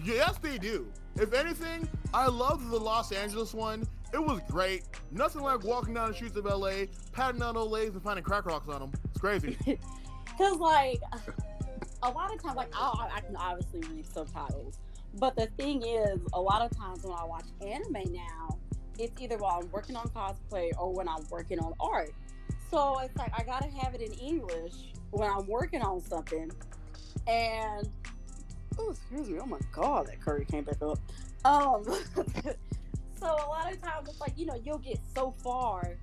Yes, they do. If anything, I loved the Los Angeles one. It was great. Nothing like walking down the streets of LA, patting down old ladies and finding crack rocks on them. It's crazy. Cause like a lot of times, like I, I can obviously read subtitles, but the thing is, a lot of times when I watch anime now, it's either while I'm working on cosplay or when I'm working on art. So it's like I gotta have it in English when I'm working on something. And oh, excuse me, oh my god, that curry came back up. Um, so a lot of times it's like you know you'll get so far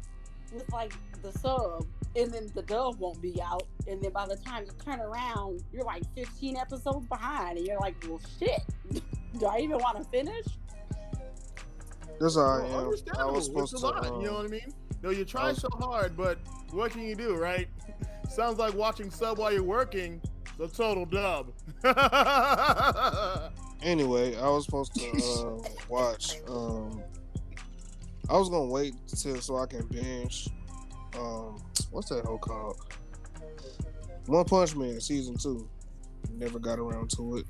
with like the sub and then the dub won't be out and then by the time you turn around you're like 15 episodes behind and you're like well shit do i even want to finish That's how I Well, am. I understandable. was supposed it's to. a lot, um, you know what I mean? No, you try was- so hard, but what can you do, right? Sounds like watching sub while you're working. It's a total dub. Anyway, I was supposed to uh, watch. Um, I was gonna wait till so I can binge. Um, what's that whole called? One Punch Man season two. Never got around to it.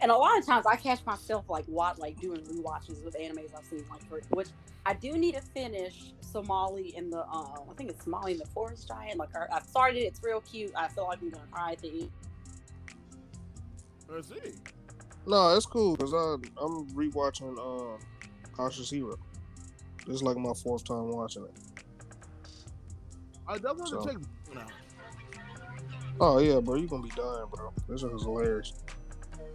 And a lot of times I catch myself like what like doing rewatches of animes I've seen, like for which I do need to finish Somali in the um I think it's Somali in the Forest Giant. Like I- I've started it, it's real cute. I feel like I'm gonna cry at the end. Let's see. No, it's cool because I'm rewatching um, Cautious Hero. This is like my fourth time watching it. I definitely So- have to check this one out. Oh yeah, bro, you gonna be dying, bro. This is hilarious.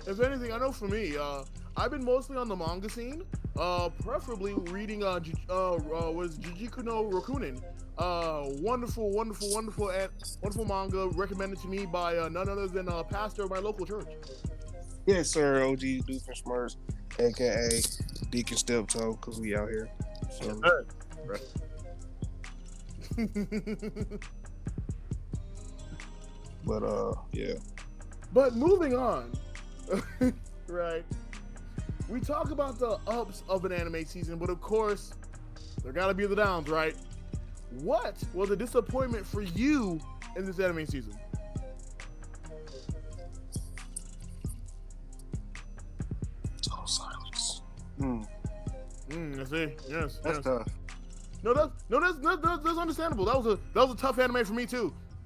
If anything, I know for me, uh, I've been mostly on the manga scene, uh, preferably reading uh, Ju- uh, uh was Jujutsu no Rokunin. Uh, wonderful, wonderful, wonderful, and wonderful manga recommended to me by uh, none other than a pastor of my local church. Yes, sir. OG Doofus Smurfs, aka Deacon Steptoe, because we out here. So, but uh, yeah. But moving on, right? We talk about the ups of an anime season, but of course, there gotta be the downs, right? What was a disappointment for you in this anime season? Total silence. Hmm, Mm, I see. Yes, that's yes. tough. No, that's no, that's, that's that's that's understandable. That was a that was a tough anime for me too.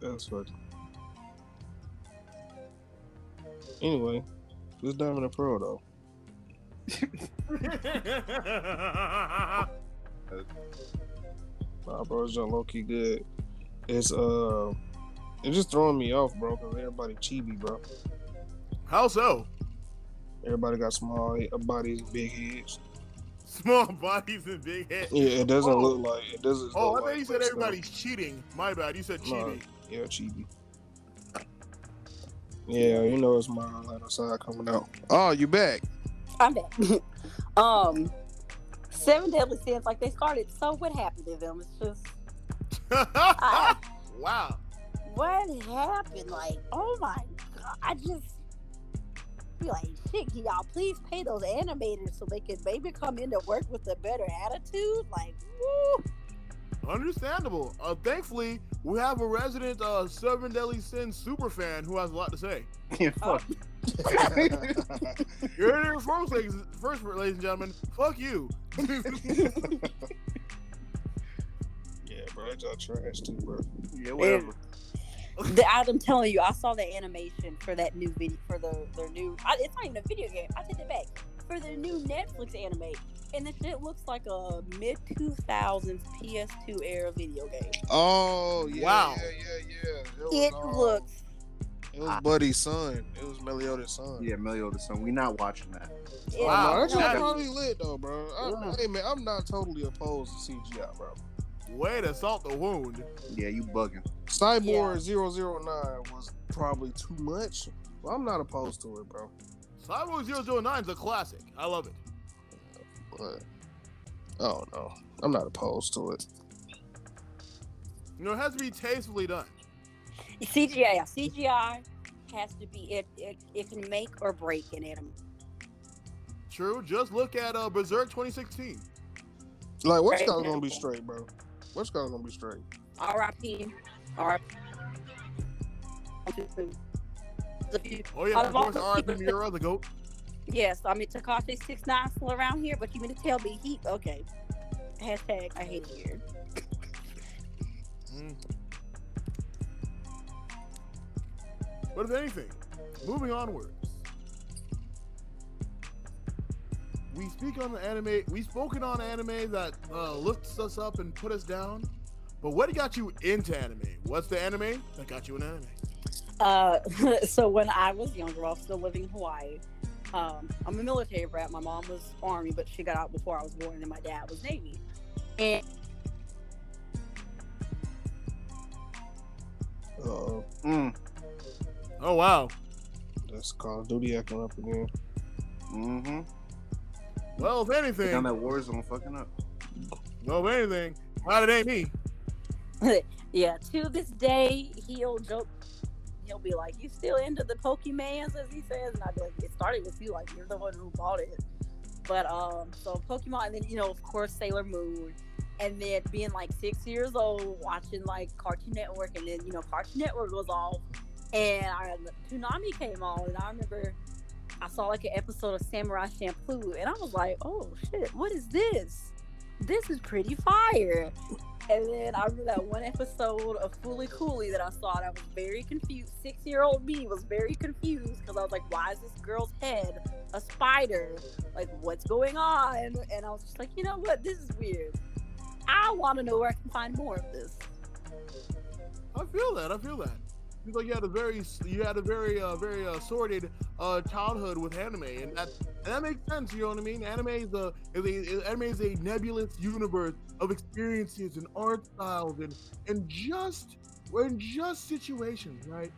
That's funny. Anyway, this Diamond and Pearl though. Nah, bro, it's just low key good. It's uh, it's just throwing me off, bro, because everybody chibi, bro. How so? Everybody got small he- bodies, big heads. Small bodies and big heads. Yeah, it doesn't Oh. look like it doesn't. Oh, I thought like you said fake stuff. everybody's cheating. My bad. You said No. cheating. Yeah, cheating. Yeah, you know it's my Atlanta side coming out. Oh, you back? I'm back. um, Seven Deadly Sins, like they started. So what happened to them? It's just wow. what happened? Like, oh my god! I just be like, shit. Can y'all please pay those animators so they can maybe come in to work with a better attitude? Like, woo. Understandable. Uh, thankfully, we have a resident uh, Seven Deadly Sin super fan who has a lot to say. Yeah, fuck. You heard it here first, ladies, first, ladies and gentlemen. Fuck you. Yeah, bro, y'all trash too, bro. yeah, whatever. The, I'm telling you, I saw the animation for that new video for the their new. I, it's not even a video game. I take it back for their new Netflix anime, and the shit looks like a mid 2000s PS2 era video game. Oh, yeah, Wow. yeah, yeah, yeah. was, It um, looks. It was Buddy's son. It was Meliodas' son. Yeah, Meliodas' son. We not watching that. It, Wow. no, that shit That- probably lit though, bro. I, Yeah. Hey man, I'm not totally opposed to CGI, bro. Way to salt the wound. Yeah, you bugging. Cyborg 009 was probably too much. But I'm not opposed to it, bro. Cyborg 009 is a classic. I love it. But oh no, I'm not opposed to it. You know, it has to be tastefully done. CGI. CGI has to be it. It, it can make or break an anime. True. Just look at uh, Berserk 2016. Like, what's Right. gonna be straight, bro? What's gonna be straight? R.I.P. R.I.P. Oh yeah, of I've course, also R.I.P. seen- Miura, the goat. Yes, I mean Tekashi six nine still around here, but you mean to tell me he okay? Hashtag I hate you. Mm. But if anything, moving onwards, we speak on the anime. We've spoken on anime that uh, lifts us up and put us down. But what got you into anime? What's the anime that got you in anime? Uh, so when I was younger, I was still living in Hawaii. Um, I'm a military brat. My mom was Army, but she got out before I was born, and my dad was Navy. And Uh, Mm. Oh wow. that's Call of Duty acting up again. Mm-hmm. Well, if Down anything, that war zone fucking up. well, if anything, glad it ain't me. yeah, to this day, he'll joke. He'll be like, "You still into the Pokemans?" as he says, and I'd be like, "It started with you. Like you're the one who bought it." But um, so Pokemon, and then you know, of course, Sailor Moon, and then being like six years old, watching like Cartoon Network, and then you know Cartoon Network was off, and I, Toonami came on, and I remember I saw like an episode of Samurai Champloo, and I was like, oh shit, what is this? This is pretty fire. And then I remember that one episode of Fooly Cooly that I saw, and I was very confused. Six year old me was very confused because I was like, why is this girl's head a spider? Like, what's going on? And I was just like, you know what? This is weird. I want to know where I can find more of this. I feel that. I feel that. Seems like you had a very you had a very uh, very uh, sorted uh, childhood with anime, and that and that makes sense. You know what I mean? Anime is a is a anime is a nebulous universe of experiences and art styles and and just and just situations, right?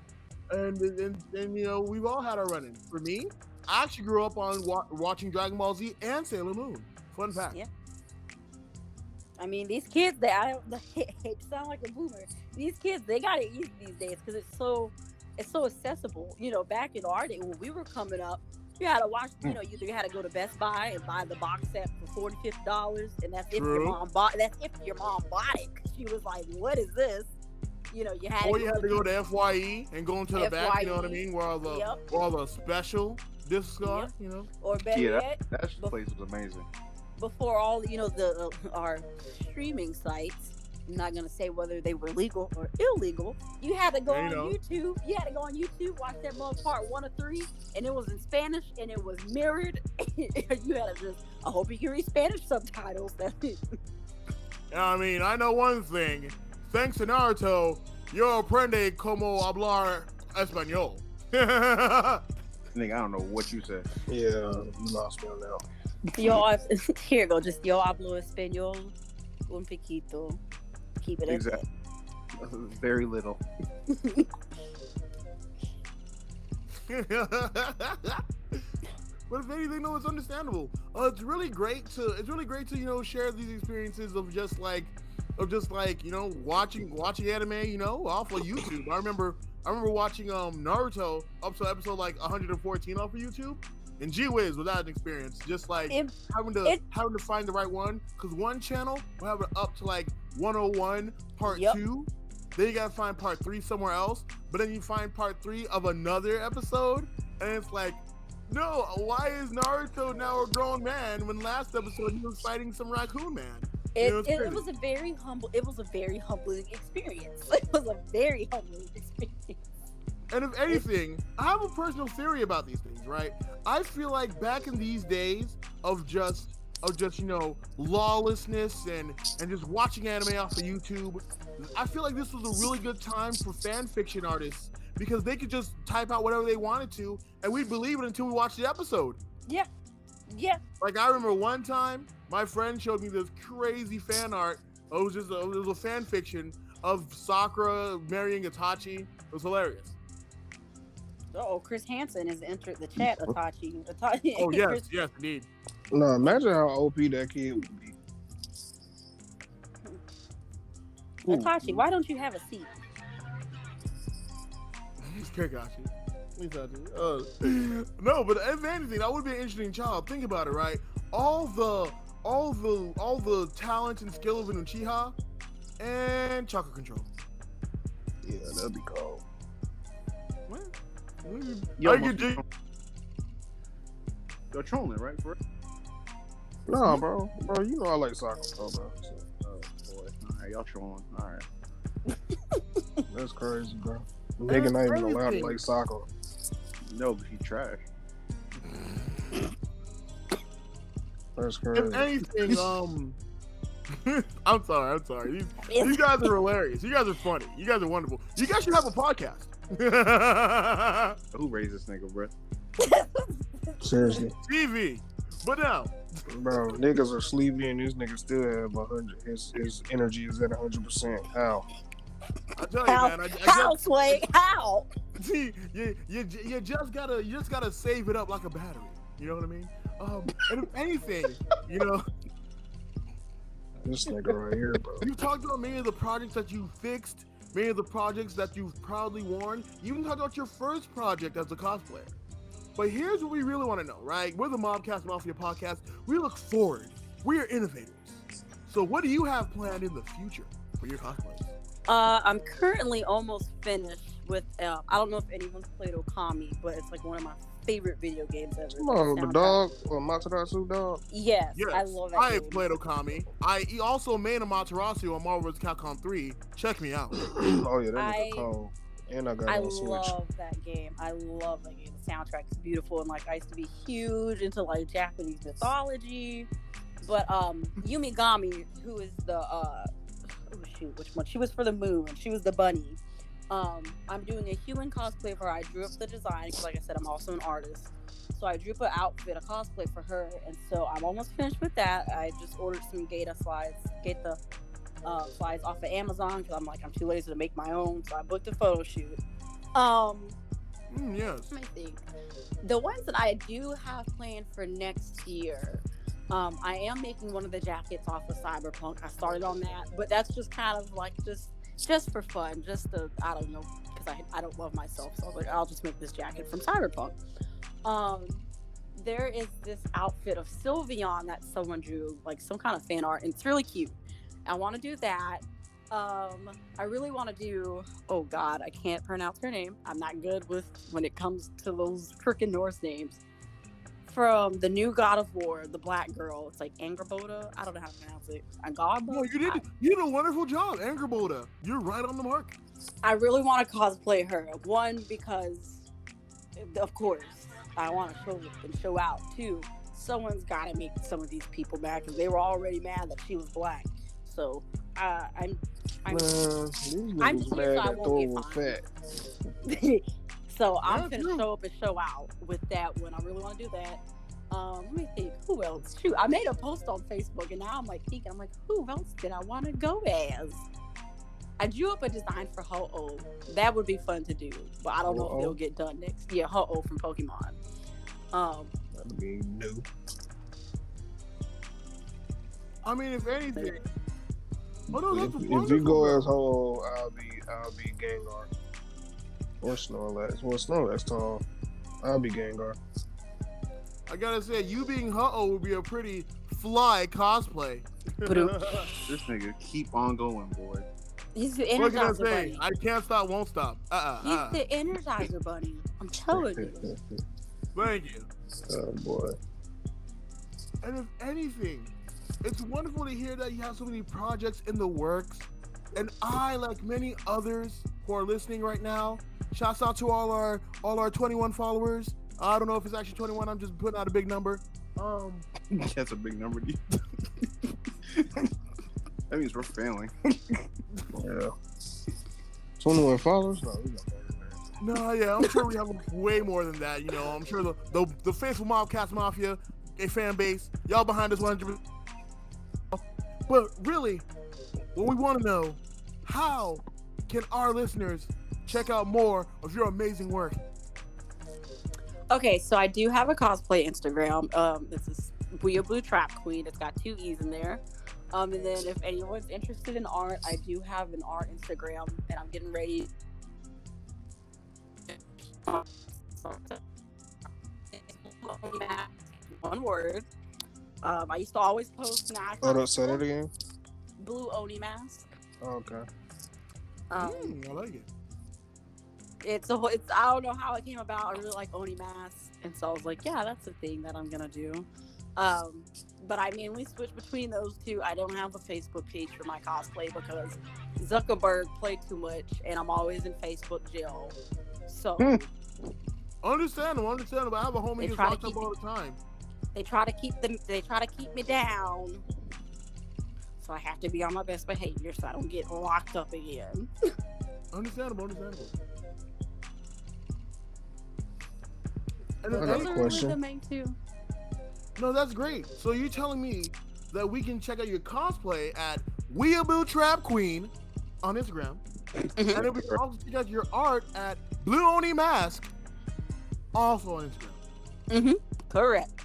And and, and you know we've all had our run-ins. For me, I actually grew up on wa- watching Dragon Ball Z and Sailor Moon. Fun fact. Yeah. I mean, these kids, they I don't hate sound like a boomer. These kids, they got it easy these days because it's so it's so accessible. You know, back in our day when we were coming up, you had to watch. You hmm. know, you either had to go to Best Buy and buy the box set for forty, fifty dollars, and that's if your mom bought. That's if your mom bought it. She was like, "What is this?" You know, you had Or to you had to go to FYE and go into the back. You know what I mean? Where all the Yep. where all the special discs are. Yep. You know. or better Yeah, yet, That Bef- place was amazing. Before all you know the uh, our streaming sites i'm not going to say whether they were legal or illegal you had to go There on you youtube you had to go on youtube watch that mug part one of three and it was in spanish and it was mirrored you had to just i hope you can read spanish subtitles that I mean, I know one thing. Thanks to Naruto, yo aprende como hablar español. Nigga, I don't know what you said. Yeah, you lost me on that. One. yo here you go just yo hablo español un poquito keep it at Exactly. Very little. but if anything, no, it's understandable. Uh, it's really great to it's really great to you know share these experiences of just like of just like you know watching watching anime you know off of YouTube. I remember I remember watching um Naruto up to episode like 114 off of YouTube. And gee whiz, without an experience, just like It- having to it- having to find the right one, because one channel will have it up to like 101 part Yep. two, then you gotta find part three somewhere else, but then you find part three of another episode, and it's like, no, why is Naruto now a grown man when last episode he was fighting some raccoon man? It, know, it, it was a very humble it was a very humbling experience. It was a very humbling experience And if anything, I have a personal theory about these things, right? I feel like back in these days of just of just you know lawlessness and and just watching anime off of YouTube, I feel like this was a really good time for fan fiction artists because they could just type out whatever they wanted to and we'd believe it until we watched the episode. yeah yeah Like I remember one time, my friend showed me this crazy fan art. It was just a, it was a fan fiction of Sakura marrying Itachi. It was hilarious. Oh, Chris Hansen has entered the chat, Atachi. Atachi Oh yes, Chris- yes, indeed. No, imagine how OP that kid would be. Atachi, why don't you have a seat? He's Kakashi. He's Itachi. Uh, no, but if anything, that would be an interesting child. Think about it, right? All the, all the, all the talent and skill of an Uchiha, and chakra control. Yeah, that'd be cold. Well, we- Yo, I must could do- You're trolling, right? For Nah, bro, bro, you know I like soccer, bro. bro. So, oh boy. All right, y'all trolling. All right. that's crazy, bro. That's Nigga not even allowed to play soccer. No, but he trash. That's crazy. If anything, um, I'm sorry, I'm sorry. These, these guys are hilarious. You guys are funny. You guys are wonderful. You guys should have a podcast. Who raised this nigga, bro? Seriously, TV. But now, bro, niggas are sleepy and this nigga still have a hundred. His his energy is at hundred percent. How? I tell you, How, man, I, I how, just, Sway? How? see, you, you, you just gotta, you just gotta save it up like a battery. You know what I mean? Um, and if anything, you know, This nigga right here, bro. you talked about many of the projects that you fixed, many of the projects that you've proudly worn. You even talked about your first project as a cosplayer. But here's what we really want to know, right? We're the Mobcast Mafia podcast. We look forward. We are innovators. So, what do you have planned in the future for your cosplays? Uh, I'm currently almost finished with. Uh, I don't know if anyone's played Okami, but it's like one of my favorite video games ever. Come on, the Soundtrack. dog or Matarasu dog. Yes, Yes, I love that. I game. played Okami. I also made Amaterasu on Marvel vs. Capcom 3. Check me out. oh yeah, that I- was cold. And I got I on Switch. love that game. I love that game. The soundtrack is beautiful, and like I used to be huge into like Japanese mythology. But um, Yumigami, who is the uh, oh shoot, which one? She was for the moon. She was the bunny. Um, I'm doing a human cosplay for her. I drew up the design because, like I said, I'm also an artist. So I drew up an outfit, a cosplay for her, and so I'm almost finished with that. I just ordered some geta slides, the uh, slides off of Amazon because I'm like I'm too lazy to make my own. So I booked a photo shoot. Um, Mm, yes. let me think. The ones that I do have planned for next year, um, I am making one of the jackets off of Cyberpunk. I started on that, but that's just kind of like just just for fun, just to I don't know because I I don't love myself, so I was like I'll just make this jacket from Cyberpunk. Um, there is this outfit of Sylveon that someone drew, like some kind of fan art, and it's really cute. I want to do that. Um, I really want to do. Oh God, I can't pronounce her name. I'm not good with when it comes to those frickin' Norse names. From the new God of War, the black girl. It's like Angrboda. I don't know how to pronounce it. Angarba. No, you did you did a wonderful job, Angrboda. You're right on the mark. I really want to cosplay her. One because, of course, I want to show and show out. Two, someone's got to make some of these people mad because they were already mad that she was black. So uh, I'm, I'm, Man, I'm just mad here so I that won't Thor get was fined. fat. so I'm gonna true. show up and show out with that one. I really want to do that. Um, let me think. Who else? Shoot, I made a post on Facebook, and now I'm like thinking, I'm like, who else did I want to go as? I drew up a design for Ho-Oh. That would be fun to do, but I don't know if it'll get done next. Yeah, Ho-Oh from Pokemon. Um, That'd be new. I mean, if anything. Oh no, If, if you go as Ho-Oh, I'll be I'll be Gengar. Or Snorlax. Well, Snorlax tall. I'll be Gengar. I gotta say, you being Huh-Oh would be a pretty fly cosplay. Ba-doom. This nigga keep on going, boy. he's the what can I say? Bunny. I can't stop, won't stop. Uh He's uh uh. the Energizer Bunny. I'm telling you. Thank you. oh boy. And if anything, it's wonderful to hear that you have so many projects in the works. And I, like many others who are listening right now, shouts out to all our all our 21 followers. I don't know if it's actually 21. I'm just putting out a big number. Um, That's a big number. dude. that means we're failing. Yeah. 21 followers? No, we got more than that. no, yeah, I'm sure we have way more than that. You know, I'm sure the the, the faithful Mobcast Mafia, a fan base, y'all behind us 100. But really, what we want to know, how can our listeners check out more of your amazing work? Okay, so I do have a cosplay Instagram. Um, this is Booyah Blue Trap Queen. It's got two E's in there. Um, and then if anyone's interested in art, I do have an art Instagram, and I'm getting ready. One word. Um, I used to always post now. I Oh, don't say that again? Blue Oni mask. Oh, okay. Um, Mm, I like it. it's a whole- it's I don't know how it came about. I really like Oni masks, and so I was like, yeah, that's the thing that I'm gonna do. Um, but I mainly switch between those two. I don't have a Facebook page for my cosplay because Zuckerberg played too much, and I'm always in Facebook jail. So Hmm. Understandable, understandable. I have a homie They who's to locked up all the time. they try to keep them. They try to keep me down. So I have to be on my best behavior so I don't get locked up again. Understandable, understandable. And I if got a Those are question. really the main two. no, that's great. So you're telling me that we can check out your cosplay at Weeaboo Trap Queen on Instagram, Mhm. and then we can also check out your art at Blue Oni Mask, also on Instagram. Mm-hmm. Correct.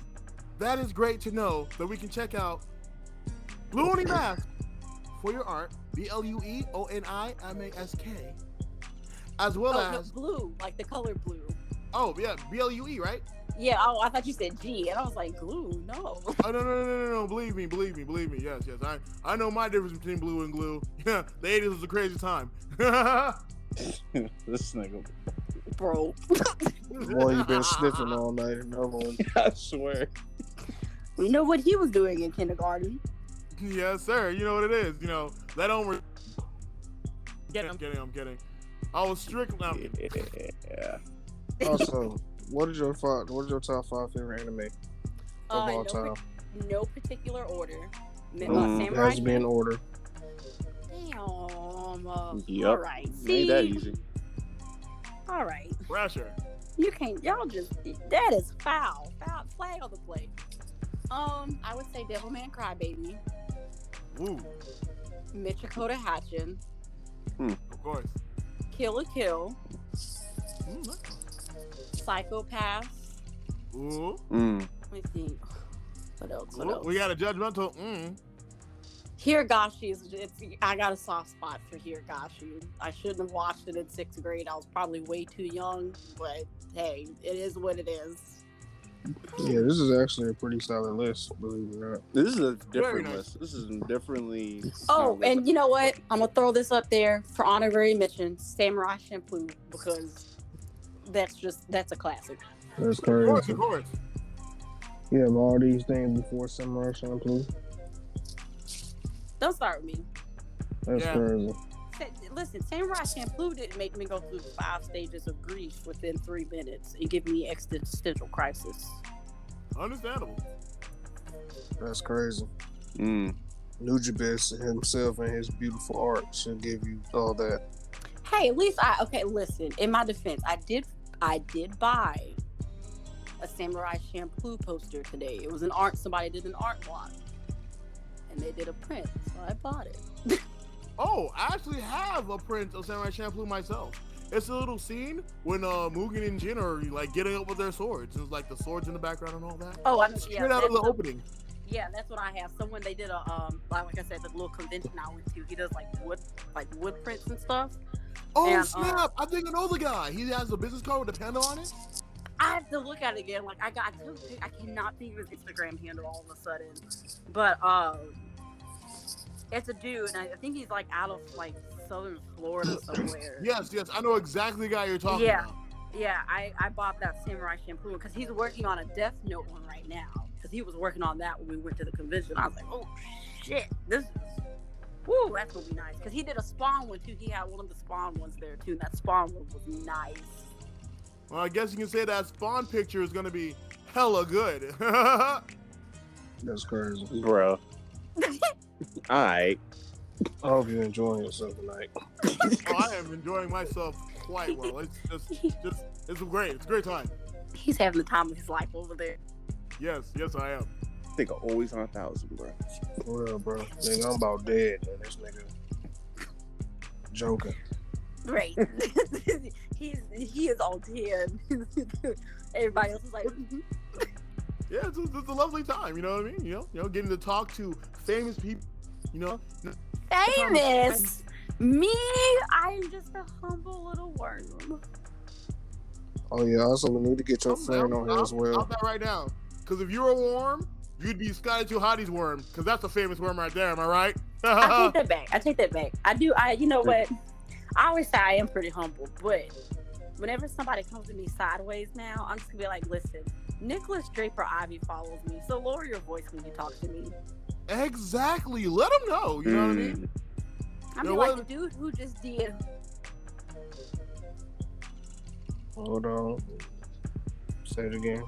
That is great to know that we can check out Blue Oni Mask for your art, B L U E O N I M A S K, as well Oh, no, as blue, like the color blue. Oh yeah, B L U E, right? Yeah. Oh, I thought you said G, and I was like, glue. No. Oh no no no no no no! Believe me, believe me, believe me. Yes yes. I I know my difference between blue and glue. Yeah, the '80s was a crazy time. this nigga. Bro. Boy, you been sniffing all night. Another one. I swear. You know what he was doing in kindergarten? Yes sir. You know what it is. You know let don't. Re- Get I'm kidding. I'm kidding. I was strictly. I'm kidding. Yeah. Also, what is your five? What is your top five favorite anime of Uh, all no, time? par- no particular order. Mi- uh, Mm, It Samurai has to be in order. Damn. Uh, Yup. All right. See. Ain't that easy. All right. Thrasher. You can't. Y'all just. That is foul. Foul. Flag on the plate. Um, I would say Devilman Crybaby, Woo. Michiko Hatchin, Of course. Kill la Kill, Mm, Psycho-Pass. Ooh. Mm. Let me see. What else? What Ooh, else? We got a judgmental. Mm. Higurashi is. It's, I got a soft spot for Higurashi. I shouldn't have watched it in sixth grade. I was probably way too young, but hey, it is what it is. Yeah, this is actually a pretty solid list, believe it or not. This is a different nice. list. This is differently. Oh, no, and you know what? I'm gonna throw this up there for honorary mention, Samurai Shampoo, because that's just that's a classic. That's crazy. Of course, of course. You have all these things before Samurai Shampoo. Don't start with me. That's Yeah. crazy. Sa- Listen, Samurai Shampoo didn't make me go through the five stages of grief within three minutes and give me existential crisis. Understandable. That's crazy. Mm. Nujabes himself and his beautiful art should give you all that. Hey, at least I okay. Listen, in my defense, I did I did buy a Samurai shampoo poster today. It was an art. Somebody did an art block, and they did a print, so I bought it. Oh, I actually have a print of Samurai Champloo myself. It's a little scene when uh Mugen and Jin are like getting up with their swords. It's like the swords in the background and all that. Oh, I know. Straight Yeah, out of the opening. Yeah, that's what I have. Someone they did a um like, like I said, the little convention I went to. He does like wood like wood prints and stuff. Oh And, uh, snap! I think I know the guy. He has a business card with a panda on it. I have to look at it again. Like I got to, I cannot think of his Instagram handle all of a sudden. But um, it's a dude, and I I think he's like out of like southern Florida somewhere. Yes, yes, I know exactly the guy you're talking Yeah. about. Yeah, I, I bought that Samurai Shampoo because he's working on a Death Note one right now. Because he was working on that when we went to the convention. I was like, oh shit, this is, woo, that's gonna be nice. Because he did a Spawn one too. He had one of the Spawn ones there too. And that Spawn one was nice. Well, I guess you can say that Spawn picture is gonna be hella good. That's crazy. Bro. Alright. I hope you're enjoying yourself tonight. oh, I am enjoying myself quite well. It's just, just, it's great. It's a great time. He's having the time of his life over there. Yes, yes, I am. Nigga always on a thousand, bro. For real, bro. Nigga, I'm about dead, and this nigga joking. Great. He's he is all ten. Everybody else is like, "Mhm." Yeah, it's, it's, it's a lovely time. You know what I mean? You know, you know, getting to talk to famous people. You know, famous. Me, I'm just a humble little worm. Oh yeah, also we need to get your I'm- friend I'm- on here as well. I'm that right now. Because if you're a worm, you'd be Scotty 2 Hotty's worm. Because that's a famous worm right there. Am I right? I take that back. I take that back. I do. I, you know what? I always say I am pretty humble, but whenever somebody comes to me sideways now, I'm just gonna be like, listen, Nikolas Draper-Ivey follows me, so lower your voice when you talk to me. exactly. Let them know. You know what I mean? Mm. I'm Yeah, like the dude who just did. Hold on. Say it again.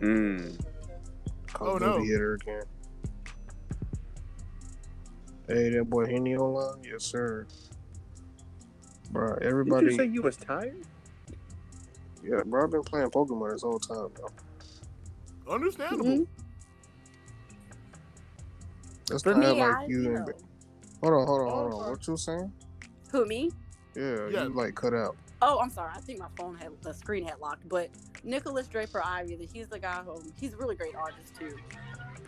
Mm. Call Oh, no. Duty hitter again. Hey, that boy Henny online? Yes, sir. Bro, Did you say you was tired? Yeah, bro, I've been playing Pokemon this whole time, bro. Understandable. Mhm. That's For not me, like I, you. you and- Hold on, hold on, hold on. sorry. What you saying? Who me? Yeah, Yeah. you like cut out. Oh, I'm sorry. I think my phone had the screen had locked. But Nikolas Draper-Ivey, he's the guy who he's a really great artist too.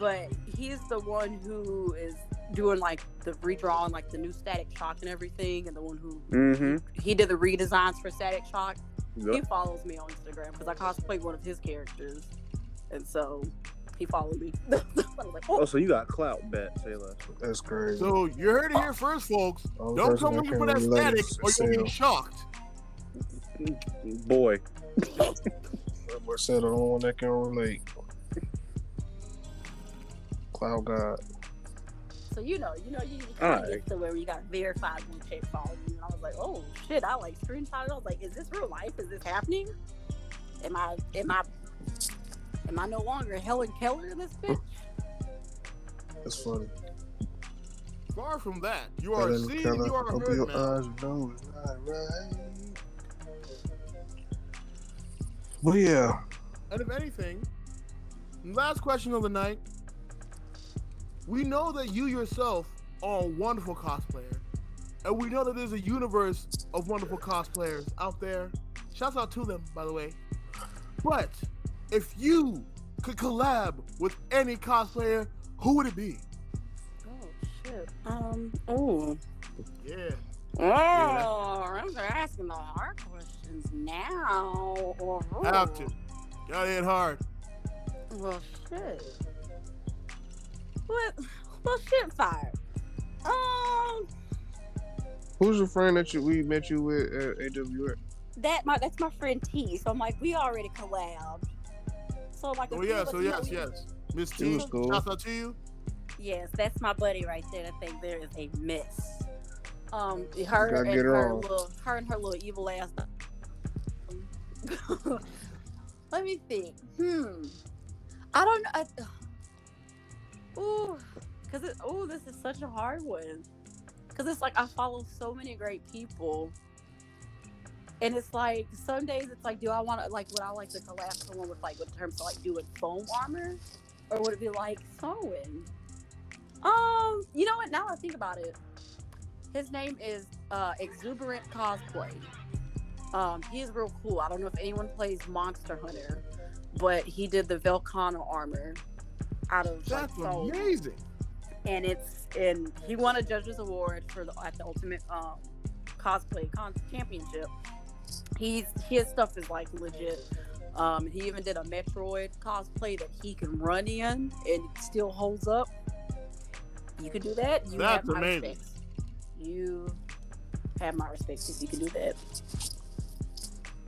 But he's the one who is doing like the redrawing, like the new Static Shock and everything, and the one who Mm-hmm. he did the redesigns for Static Shock. He follows me on Instagram because I cosplay one of his characters, and so he followed me. Like, Oh, oh, so you got clout bet, Taylor. That's crazy. So you heard it here first, folks. Only Don't come that looking for that static, or you'll be shocked. Boy. That boy said the only one that can relate. Cloud God. So you know, you know, you kind of Alright. get to where you got verified blue check following you, and I was like, oh shit, I like screenshot it. I was like, is this real life? Is this happening? Am I, am I, am I no longer Helen Keller in this oh. bitch? That's funny. Far from that. You are Helen seen, Keller, you are open heard, your man. eyes, you know it's not right. But yeah, And if anything, last question of the night. We know that you yourself are a wonderful cosplayer. And we know that there's a universe of wonderful cosplayers out there. Shouts out to them, by the way. But if you could collab with any cosplayer, who would it be? Oh shit. Um. Oh. Yeah. Oh, I'm asking the hard questions now. Or Have to. Gotta hit hard. Well, shit. What? Well, shit, fire. Um, who's your friend that you we met you with at AWA? that my that's my friend T. So I'm like, we already collabed. So like, Oh yeah, so know yes, yes. Miss T, was cool. shouts out to you. Yes, that's my buddy right there. I think there is a mess. Um, her Gotta and her her little, her and her little evil ass. Let me think. Hmm. I don't know. Ooh, cause it. Ooh, this is such a hard one. Cause it's like I follow so many great people, and it's like some days it's like, do I want to like would I like to collab someone with like in terms of like doing foam armor, or would it be like sewing? Um, you know what? Now I think about it, his name is uh, Exuberant Cosplay. Um, he is real cool. I don't know if anyone plays Monster Hunter, but he did the Velkhana armor out of like That's amazing. and it's and he won a judges award for the at the ultimate um cosplay con- championship he's his stuff is like legit um he even did a metroid cosplay that he can run in and it still holds up you can do that you That's have my amazing. respects you have my respects if you can do that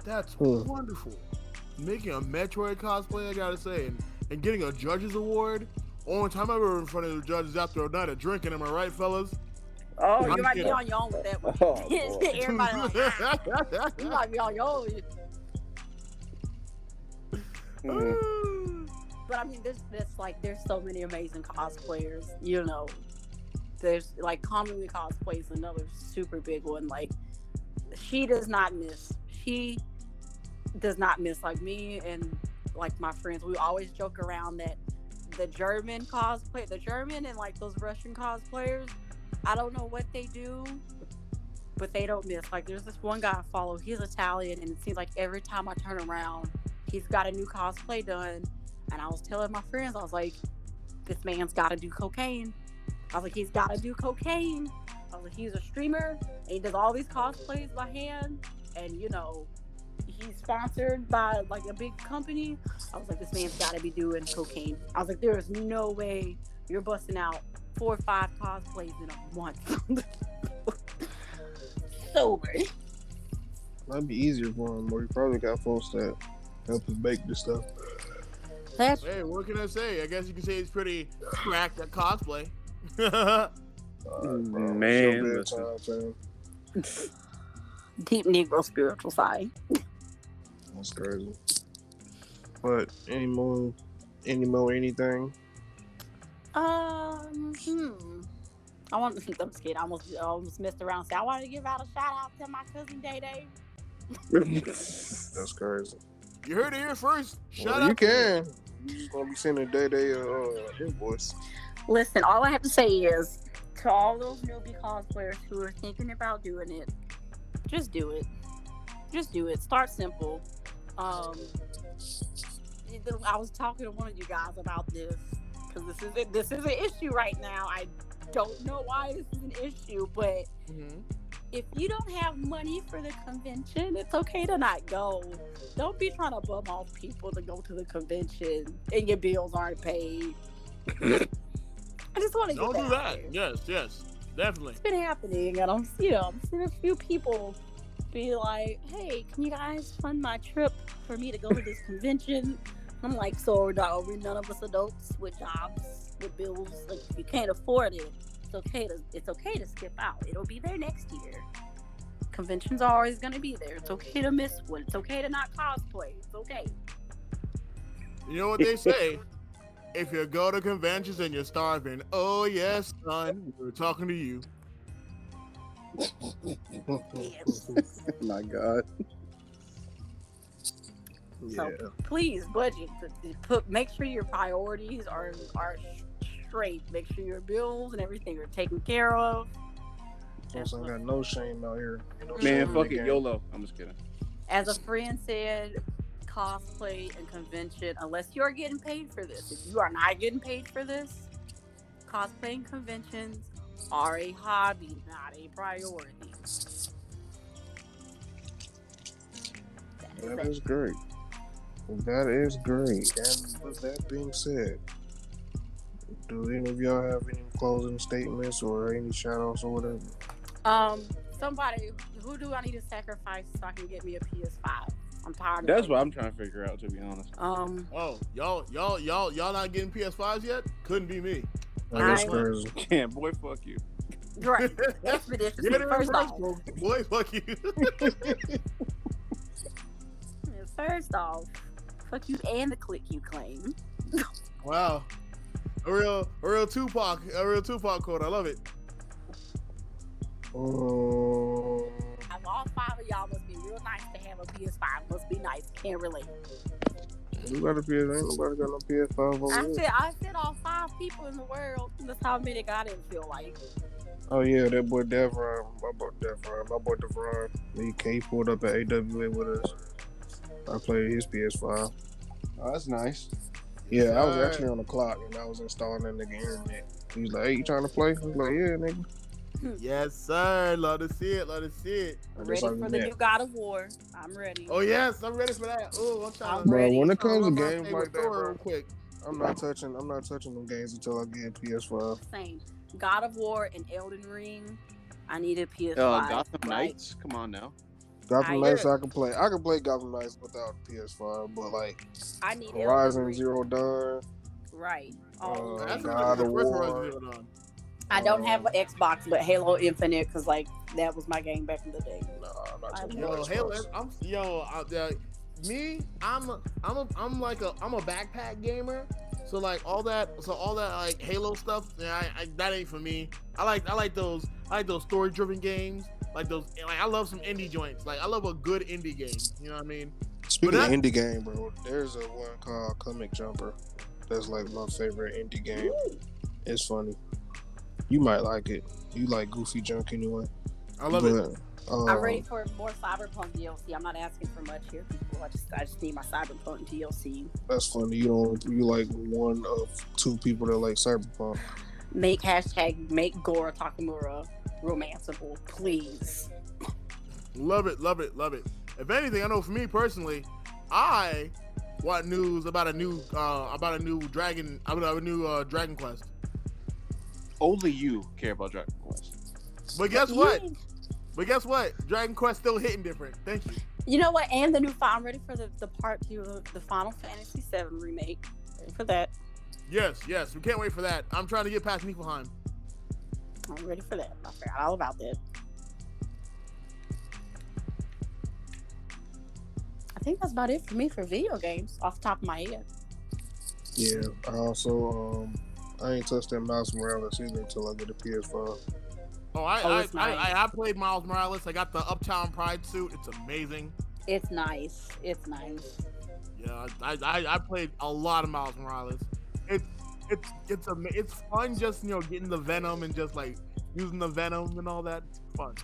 That's Hmm. wonderful. Making a Metroid cosplay, I gotta say, and, and getting a judges award. Only time I've ever in front of the judges after a night of drinking. Am I right, fellas? oh you might be on your own with that one Oh, boy. everybody like ah, you might be on your own Mm. But I mean, there's there's like there's so many amazing cosplayers. You know, there's like Kamui Cosplay is another super big one. Like she does not miss. She does not miss. Like me and like my friends, we always joke around that the German cosplay, the German and like those Russian cosplayers, I don't know what they do, but they don't miss. Like there's this one guy I follow. He's Italian, and it seems like every time I turn around, he's got a new cosplay done. And I was telling my friends, I was like, this man's got to do cocaine. I was like, he's got to do cocaine. I was like, he's a streamer and he does all these cosplays by hand. And, you know, he's sponsored by like a big company. I was like, this man's got to be doing cocaine. I was like, there is no way you're busting out four or five cosplays in a month. Sober. That'd be easier for him, or he probably got folks that help him make this stuff. That's hey, what can I say? I guess you can say he's pretty cracked at cosplay. Alright, bro. Man, It's your bedtime, deep Negro spiritual side. That's crazy. But any more, any more, anything? Um, hmm. I want. I'm just kidding. I almost, I almost messed around. So I wanted to give out a shout out to my cousin Day Day. That's crazy. you heard it here first. Shout well, out you to can. You just gonna be sending day day uh, uh invoice. Listen, all I have to say is to all those newbie cosplayers who are thinking about doing it, just do it. Just do it. Start simple. Um, I was talking to one of you guys about this because this is a, this is an issue right now. I don't know why this is an issue, but Mhm. if you don't have money for the convention, it's okay to not go. Don't be trying to bum off people to go to the convention and your bills aren't paid. I just want to Don't get do that. that. Yes, yes, definitely. It's been happening, and I'm, you know, I'm seeing a few people be like, "Hey, can you guys fund my trip for me to go to this convention?" I'm like, "So, are we none of us adults with jobs, with bills? Like, you can't afford it, it's okay to it's okay to skip out. It'll be there next year. Conventions are always gonna be there. It's okay to miss one. It's okay to not cosplay. It's okay. You know what they say? if you go to conventions and you're starving, oh yes, son, we're talking to you. Yes. My God. So please budget. Put make sure your priorities are are straight. Make sure your bills and everything are taken care of. Plus, I got no shame out here. No Man, in fuck it, game. YOLO. I'm just kidding. As a friend said, cosplay and convention, unless you are getting paid for this. If you are not getting paid for this, cosplay and conventions are a hobby, not a priority. That is That great. That is great. And with that being said, do any of y'all have any closing statements or any shout outs or whatever? Um, somebody, who do I need to sacrifice so I can get me a PS5? I'm tired of That's it. what I'm trying to figure out, to be honest. Um, Oh, y'all, y'all, y'all, y'all not getting PS5s yet? Couldn't be me. That's I- crazy. Yeah, boy, fuck you. right. Expedition. Get it First first, off, boy, fuck you. first off, fuck you and the click you claim. wow, a real, a real Tupac, a real Tupac quote. I love it. Oh. Out of all five of y'all must be real nice to have a PS5. Must be nice. Can't relate. We got a PS. Ain't nobody got no PS5 over I here. said I said all five people in the world. That's how many I didn't feel like. Oh yeah, that boy Devron, my boy Devron, my boy Devron. He, he pulled up at AWA with us. I played his PS5. Oh, that's nice. Yeah, I was Alright. actually on the clock and I was installing that nigga internet. He was like, "Hey, you trying to play?" I was like, "Yeah, nigga." Yes, sir. Love to see it. Love to see it. And Ready for the met. new God of War. I'm ready. Oh yes, I'm ready for that. Oh, I'm trying I'm. Bro, ready. when it comes to I'm games like that, Thor bro, real quick. I'm not touching. I'm not touching them games until I get PS5. Same. God of War and Elden Ring. I need a PS5. Uh, Gotham Like, Knights? Come on now. Gotham I- Knights, I can play. I can play Gotham Knights without PS5, but like I need Elden Horizon Zero Dawn, Right. Oh, Uh, That's God the of first War. Horizon Zero Dawn. I don't have an Xbox, but Halo Infinite, because like that was my game back in the day. nah, I'm not Yo, Xbox. Halo, I'm yo, uh, uh, me, I'm, a, I'm, a, I'm like a, I'm a backpack gamer. So like all that, so all that like Halo stuff, yeah, I, I, that ain't for me. I like, I like those, I like those story-driven games. Like those, like I love some indie joints. Like I love a good indie game. You know what I mean? Speaking But of indie game, bro, there's a one called Comic Jumper. That's like my favorite indie game. It's funny. You might like it. You like Goofy Junk anyway. I love but, it. Um, I'm ready for more Cyberpunk DLC. I'm not asking for much here, people. I just, I just need my Cyberpunk DLC. That's funny. You don't. You like one of two people that like Cyberpunk. Make hashtag make Goro Takemura romanceable, please. Love it, love it, love it. If anything, I know for me personally, I want news about a new, uh, about a new Dragon, about a new uh, Dragon Quest. Only you care about Dragon Quest. But guess what? You- But guess what? Dragon Quest still hitting different. Thank you. You know what? And the new fi- I'm ready for the, the part two of the Final Fantasy VII remake. Ready for that. Yes, yes. We can't wait for that. I'm trying to get past Niflheim. I'm ready for that. I forgot all about that. I think that's about it for me for video games off the top of my head. Yeah. I also um I ain't touched that Miles Morales either until I get a PS5. Oh, I, Oh, I, I, nice. I, I played Miles Morales. I got the Uptown Pride suit. It's amazing. It's nice. It's nice. Yeah, I, I, I played a lot of Miles Morales. It's it's it's ama- it's fun just you know getting the Venom and just like using the Venom and all that. It's fun.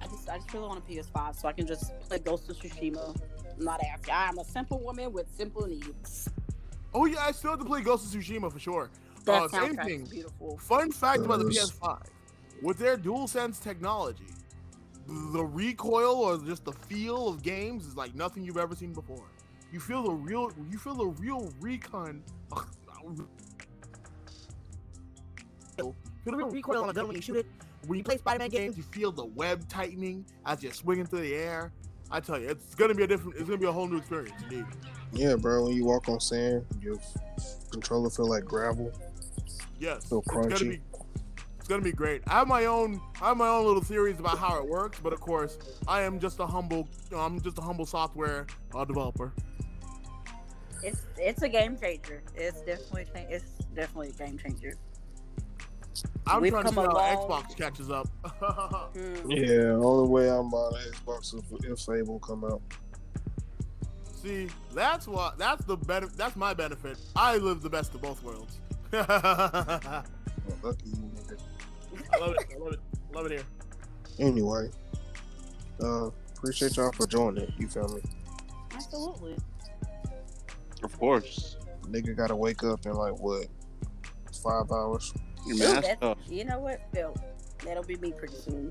I just I just really want a PS5 so I can just play Ghost of Tsushima. I'm not asking. I'm a simple woman with simple needs. Oh yeah, I still have to play Ghost of Tsushima for sure. That Uh, if soundtrack anything, is beautiful. Fun fact about the PS5: with their DualSense technology, the recoil or just the feel of games is like nothing you've ever seen before. You feel the real, you feel the real recon. feel the real recoil on a gun when you shoot it. When you play Spider-Man games, you feel the web tightening as you're swinging through the air. I tell you, it's gonna be a different. It's gonna be a whole new experience. Indeed. Yeah, bro. When you walk on sand, your controller feel like gravel. Yes, Feel it's gonna crunchy. be. It's gonna be great. I have my own. I have my own little theories about how it works, but of course, I am just a humble. You know, I'm just a humble software uh, developer. It's it's a game changer. It's definitely it's definitely a game changer. I'm We've trying to see how a long- Xbox catches up. Hmm. Yeah, only way I'm buying an Xbox if, if Fable come out. See, that's what. That's the benefit. That's my benefit. I live the best of both worlds. I lucky you, nigga. love it. I love it. Love it here. Anyway, uh, appreciate y'all for joining. You feel me? Absolutely. Of course. Nigga gotta wake up in like what? Five hours. Your Ooh, man, that's- you know what, Phil? That'll be me pretty soon.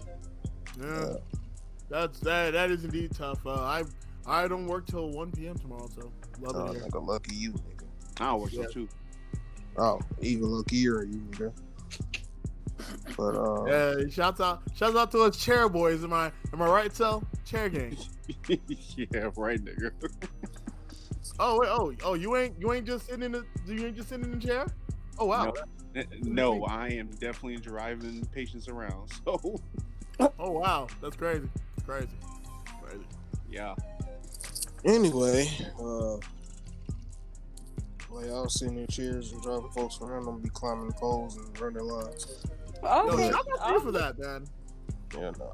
Yeah, that's that. That is indeed tough. Uh, I I don't work till 1 p.m. tomorrow, so love Oh, it here. nigga, lucky you, nigga. I work Yeah. so too. Oh, even luckier you, nigga. But uh, Yeah, shouts out, shouts out to us chair boys. Am I am I right, Sel? Chair gang. yeah, right, nigga. Oh wait, oh oh, you ain't you ain't just sitting in the you ain't just sitting in the chair. Oh wow. No, I am definitely driving patients around. So, Oh wow, that's crazy. That's crazy. Crazy. yeah. Anyway, uh, while y'all sitting in chairs and driving folks around, I'm gonna be climbing poles and running lines. Yo, Okay. shout out to you for that, man. Yeah, nah.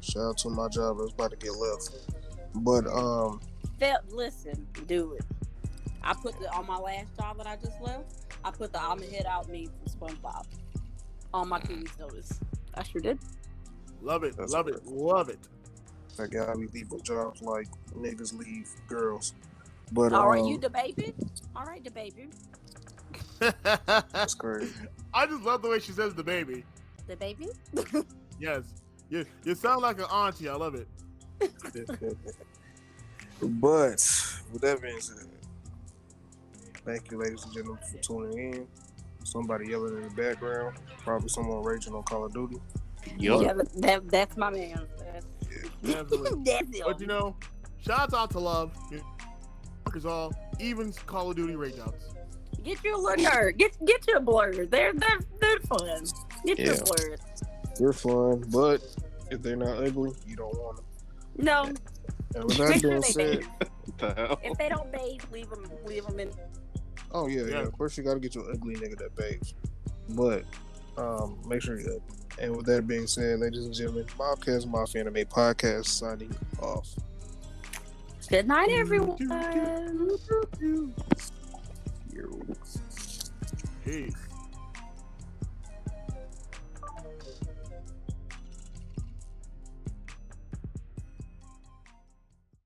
Shout out to my job I was about to get left. But um, Phil, listen, do it. I put the on my last job that I just left. I put the I'm a hit out me from SpongeBob on my two weeks notice. I sure did. Love it, That's love it, love it. I gotta be leaving jobs like niggas leave girls. But All right, um, you the baby. All right, the baby. that's crazy. I just love the way she says the baby. The baby. Yes, you you sound like an auntie. I love it. but with that being said, thank you, ladies and gentlemen, for tuning in. Somebody yelling in the background, probably someone raging on Call of Duty. Yup. Yeah, that, that's my man. That's, Absolutely. that's him. But you know, shouts out to love. Is all even Call of Duty rage outs. Get your little nerd. Get get your blur. They're they're they're fun. Get your Yeah. blur. They're fun, but if they're not ugly, you don't want them. No, And with that sure being said, the hell? If they don't bathe, leave them leave them in. oh yeah, yeah, Yeah. of course you gotta get your ugly nigga that bathes. But um, make sure you ugly. And with that being said, ladies and gentlemen, Mobcast Mafia Anime Podcast signing off. Good night, everyone. Yo. Peace.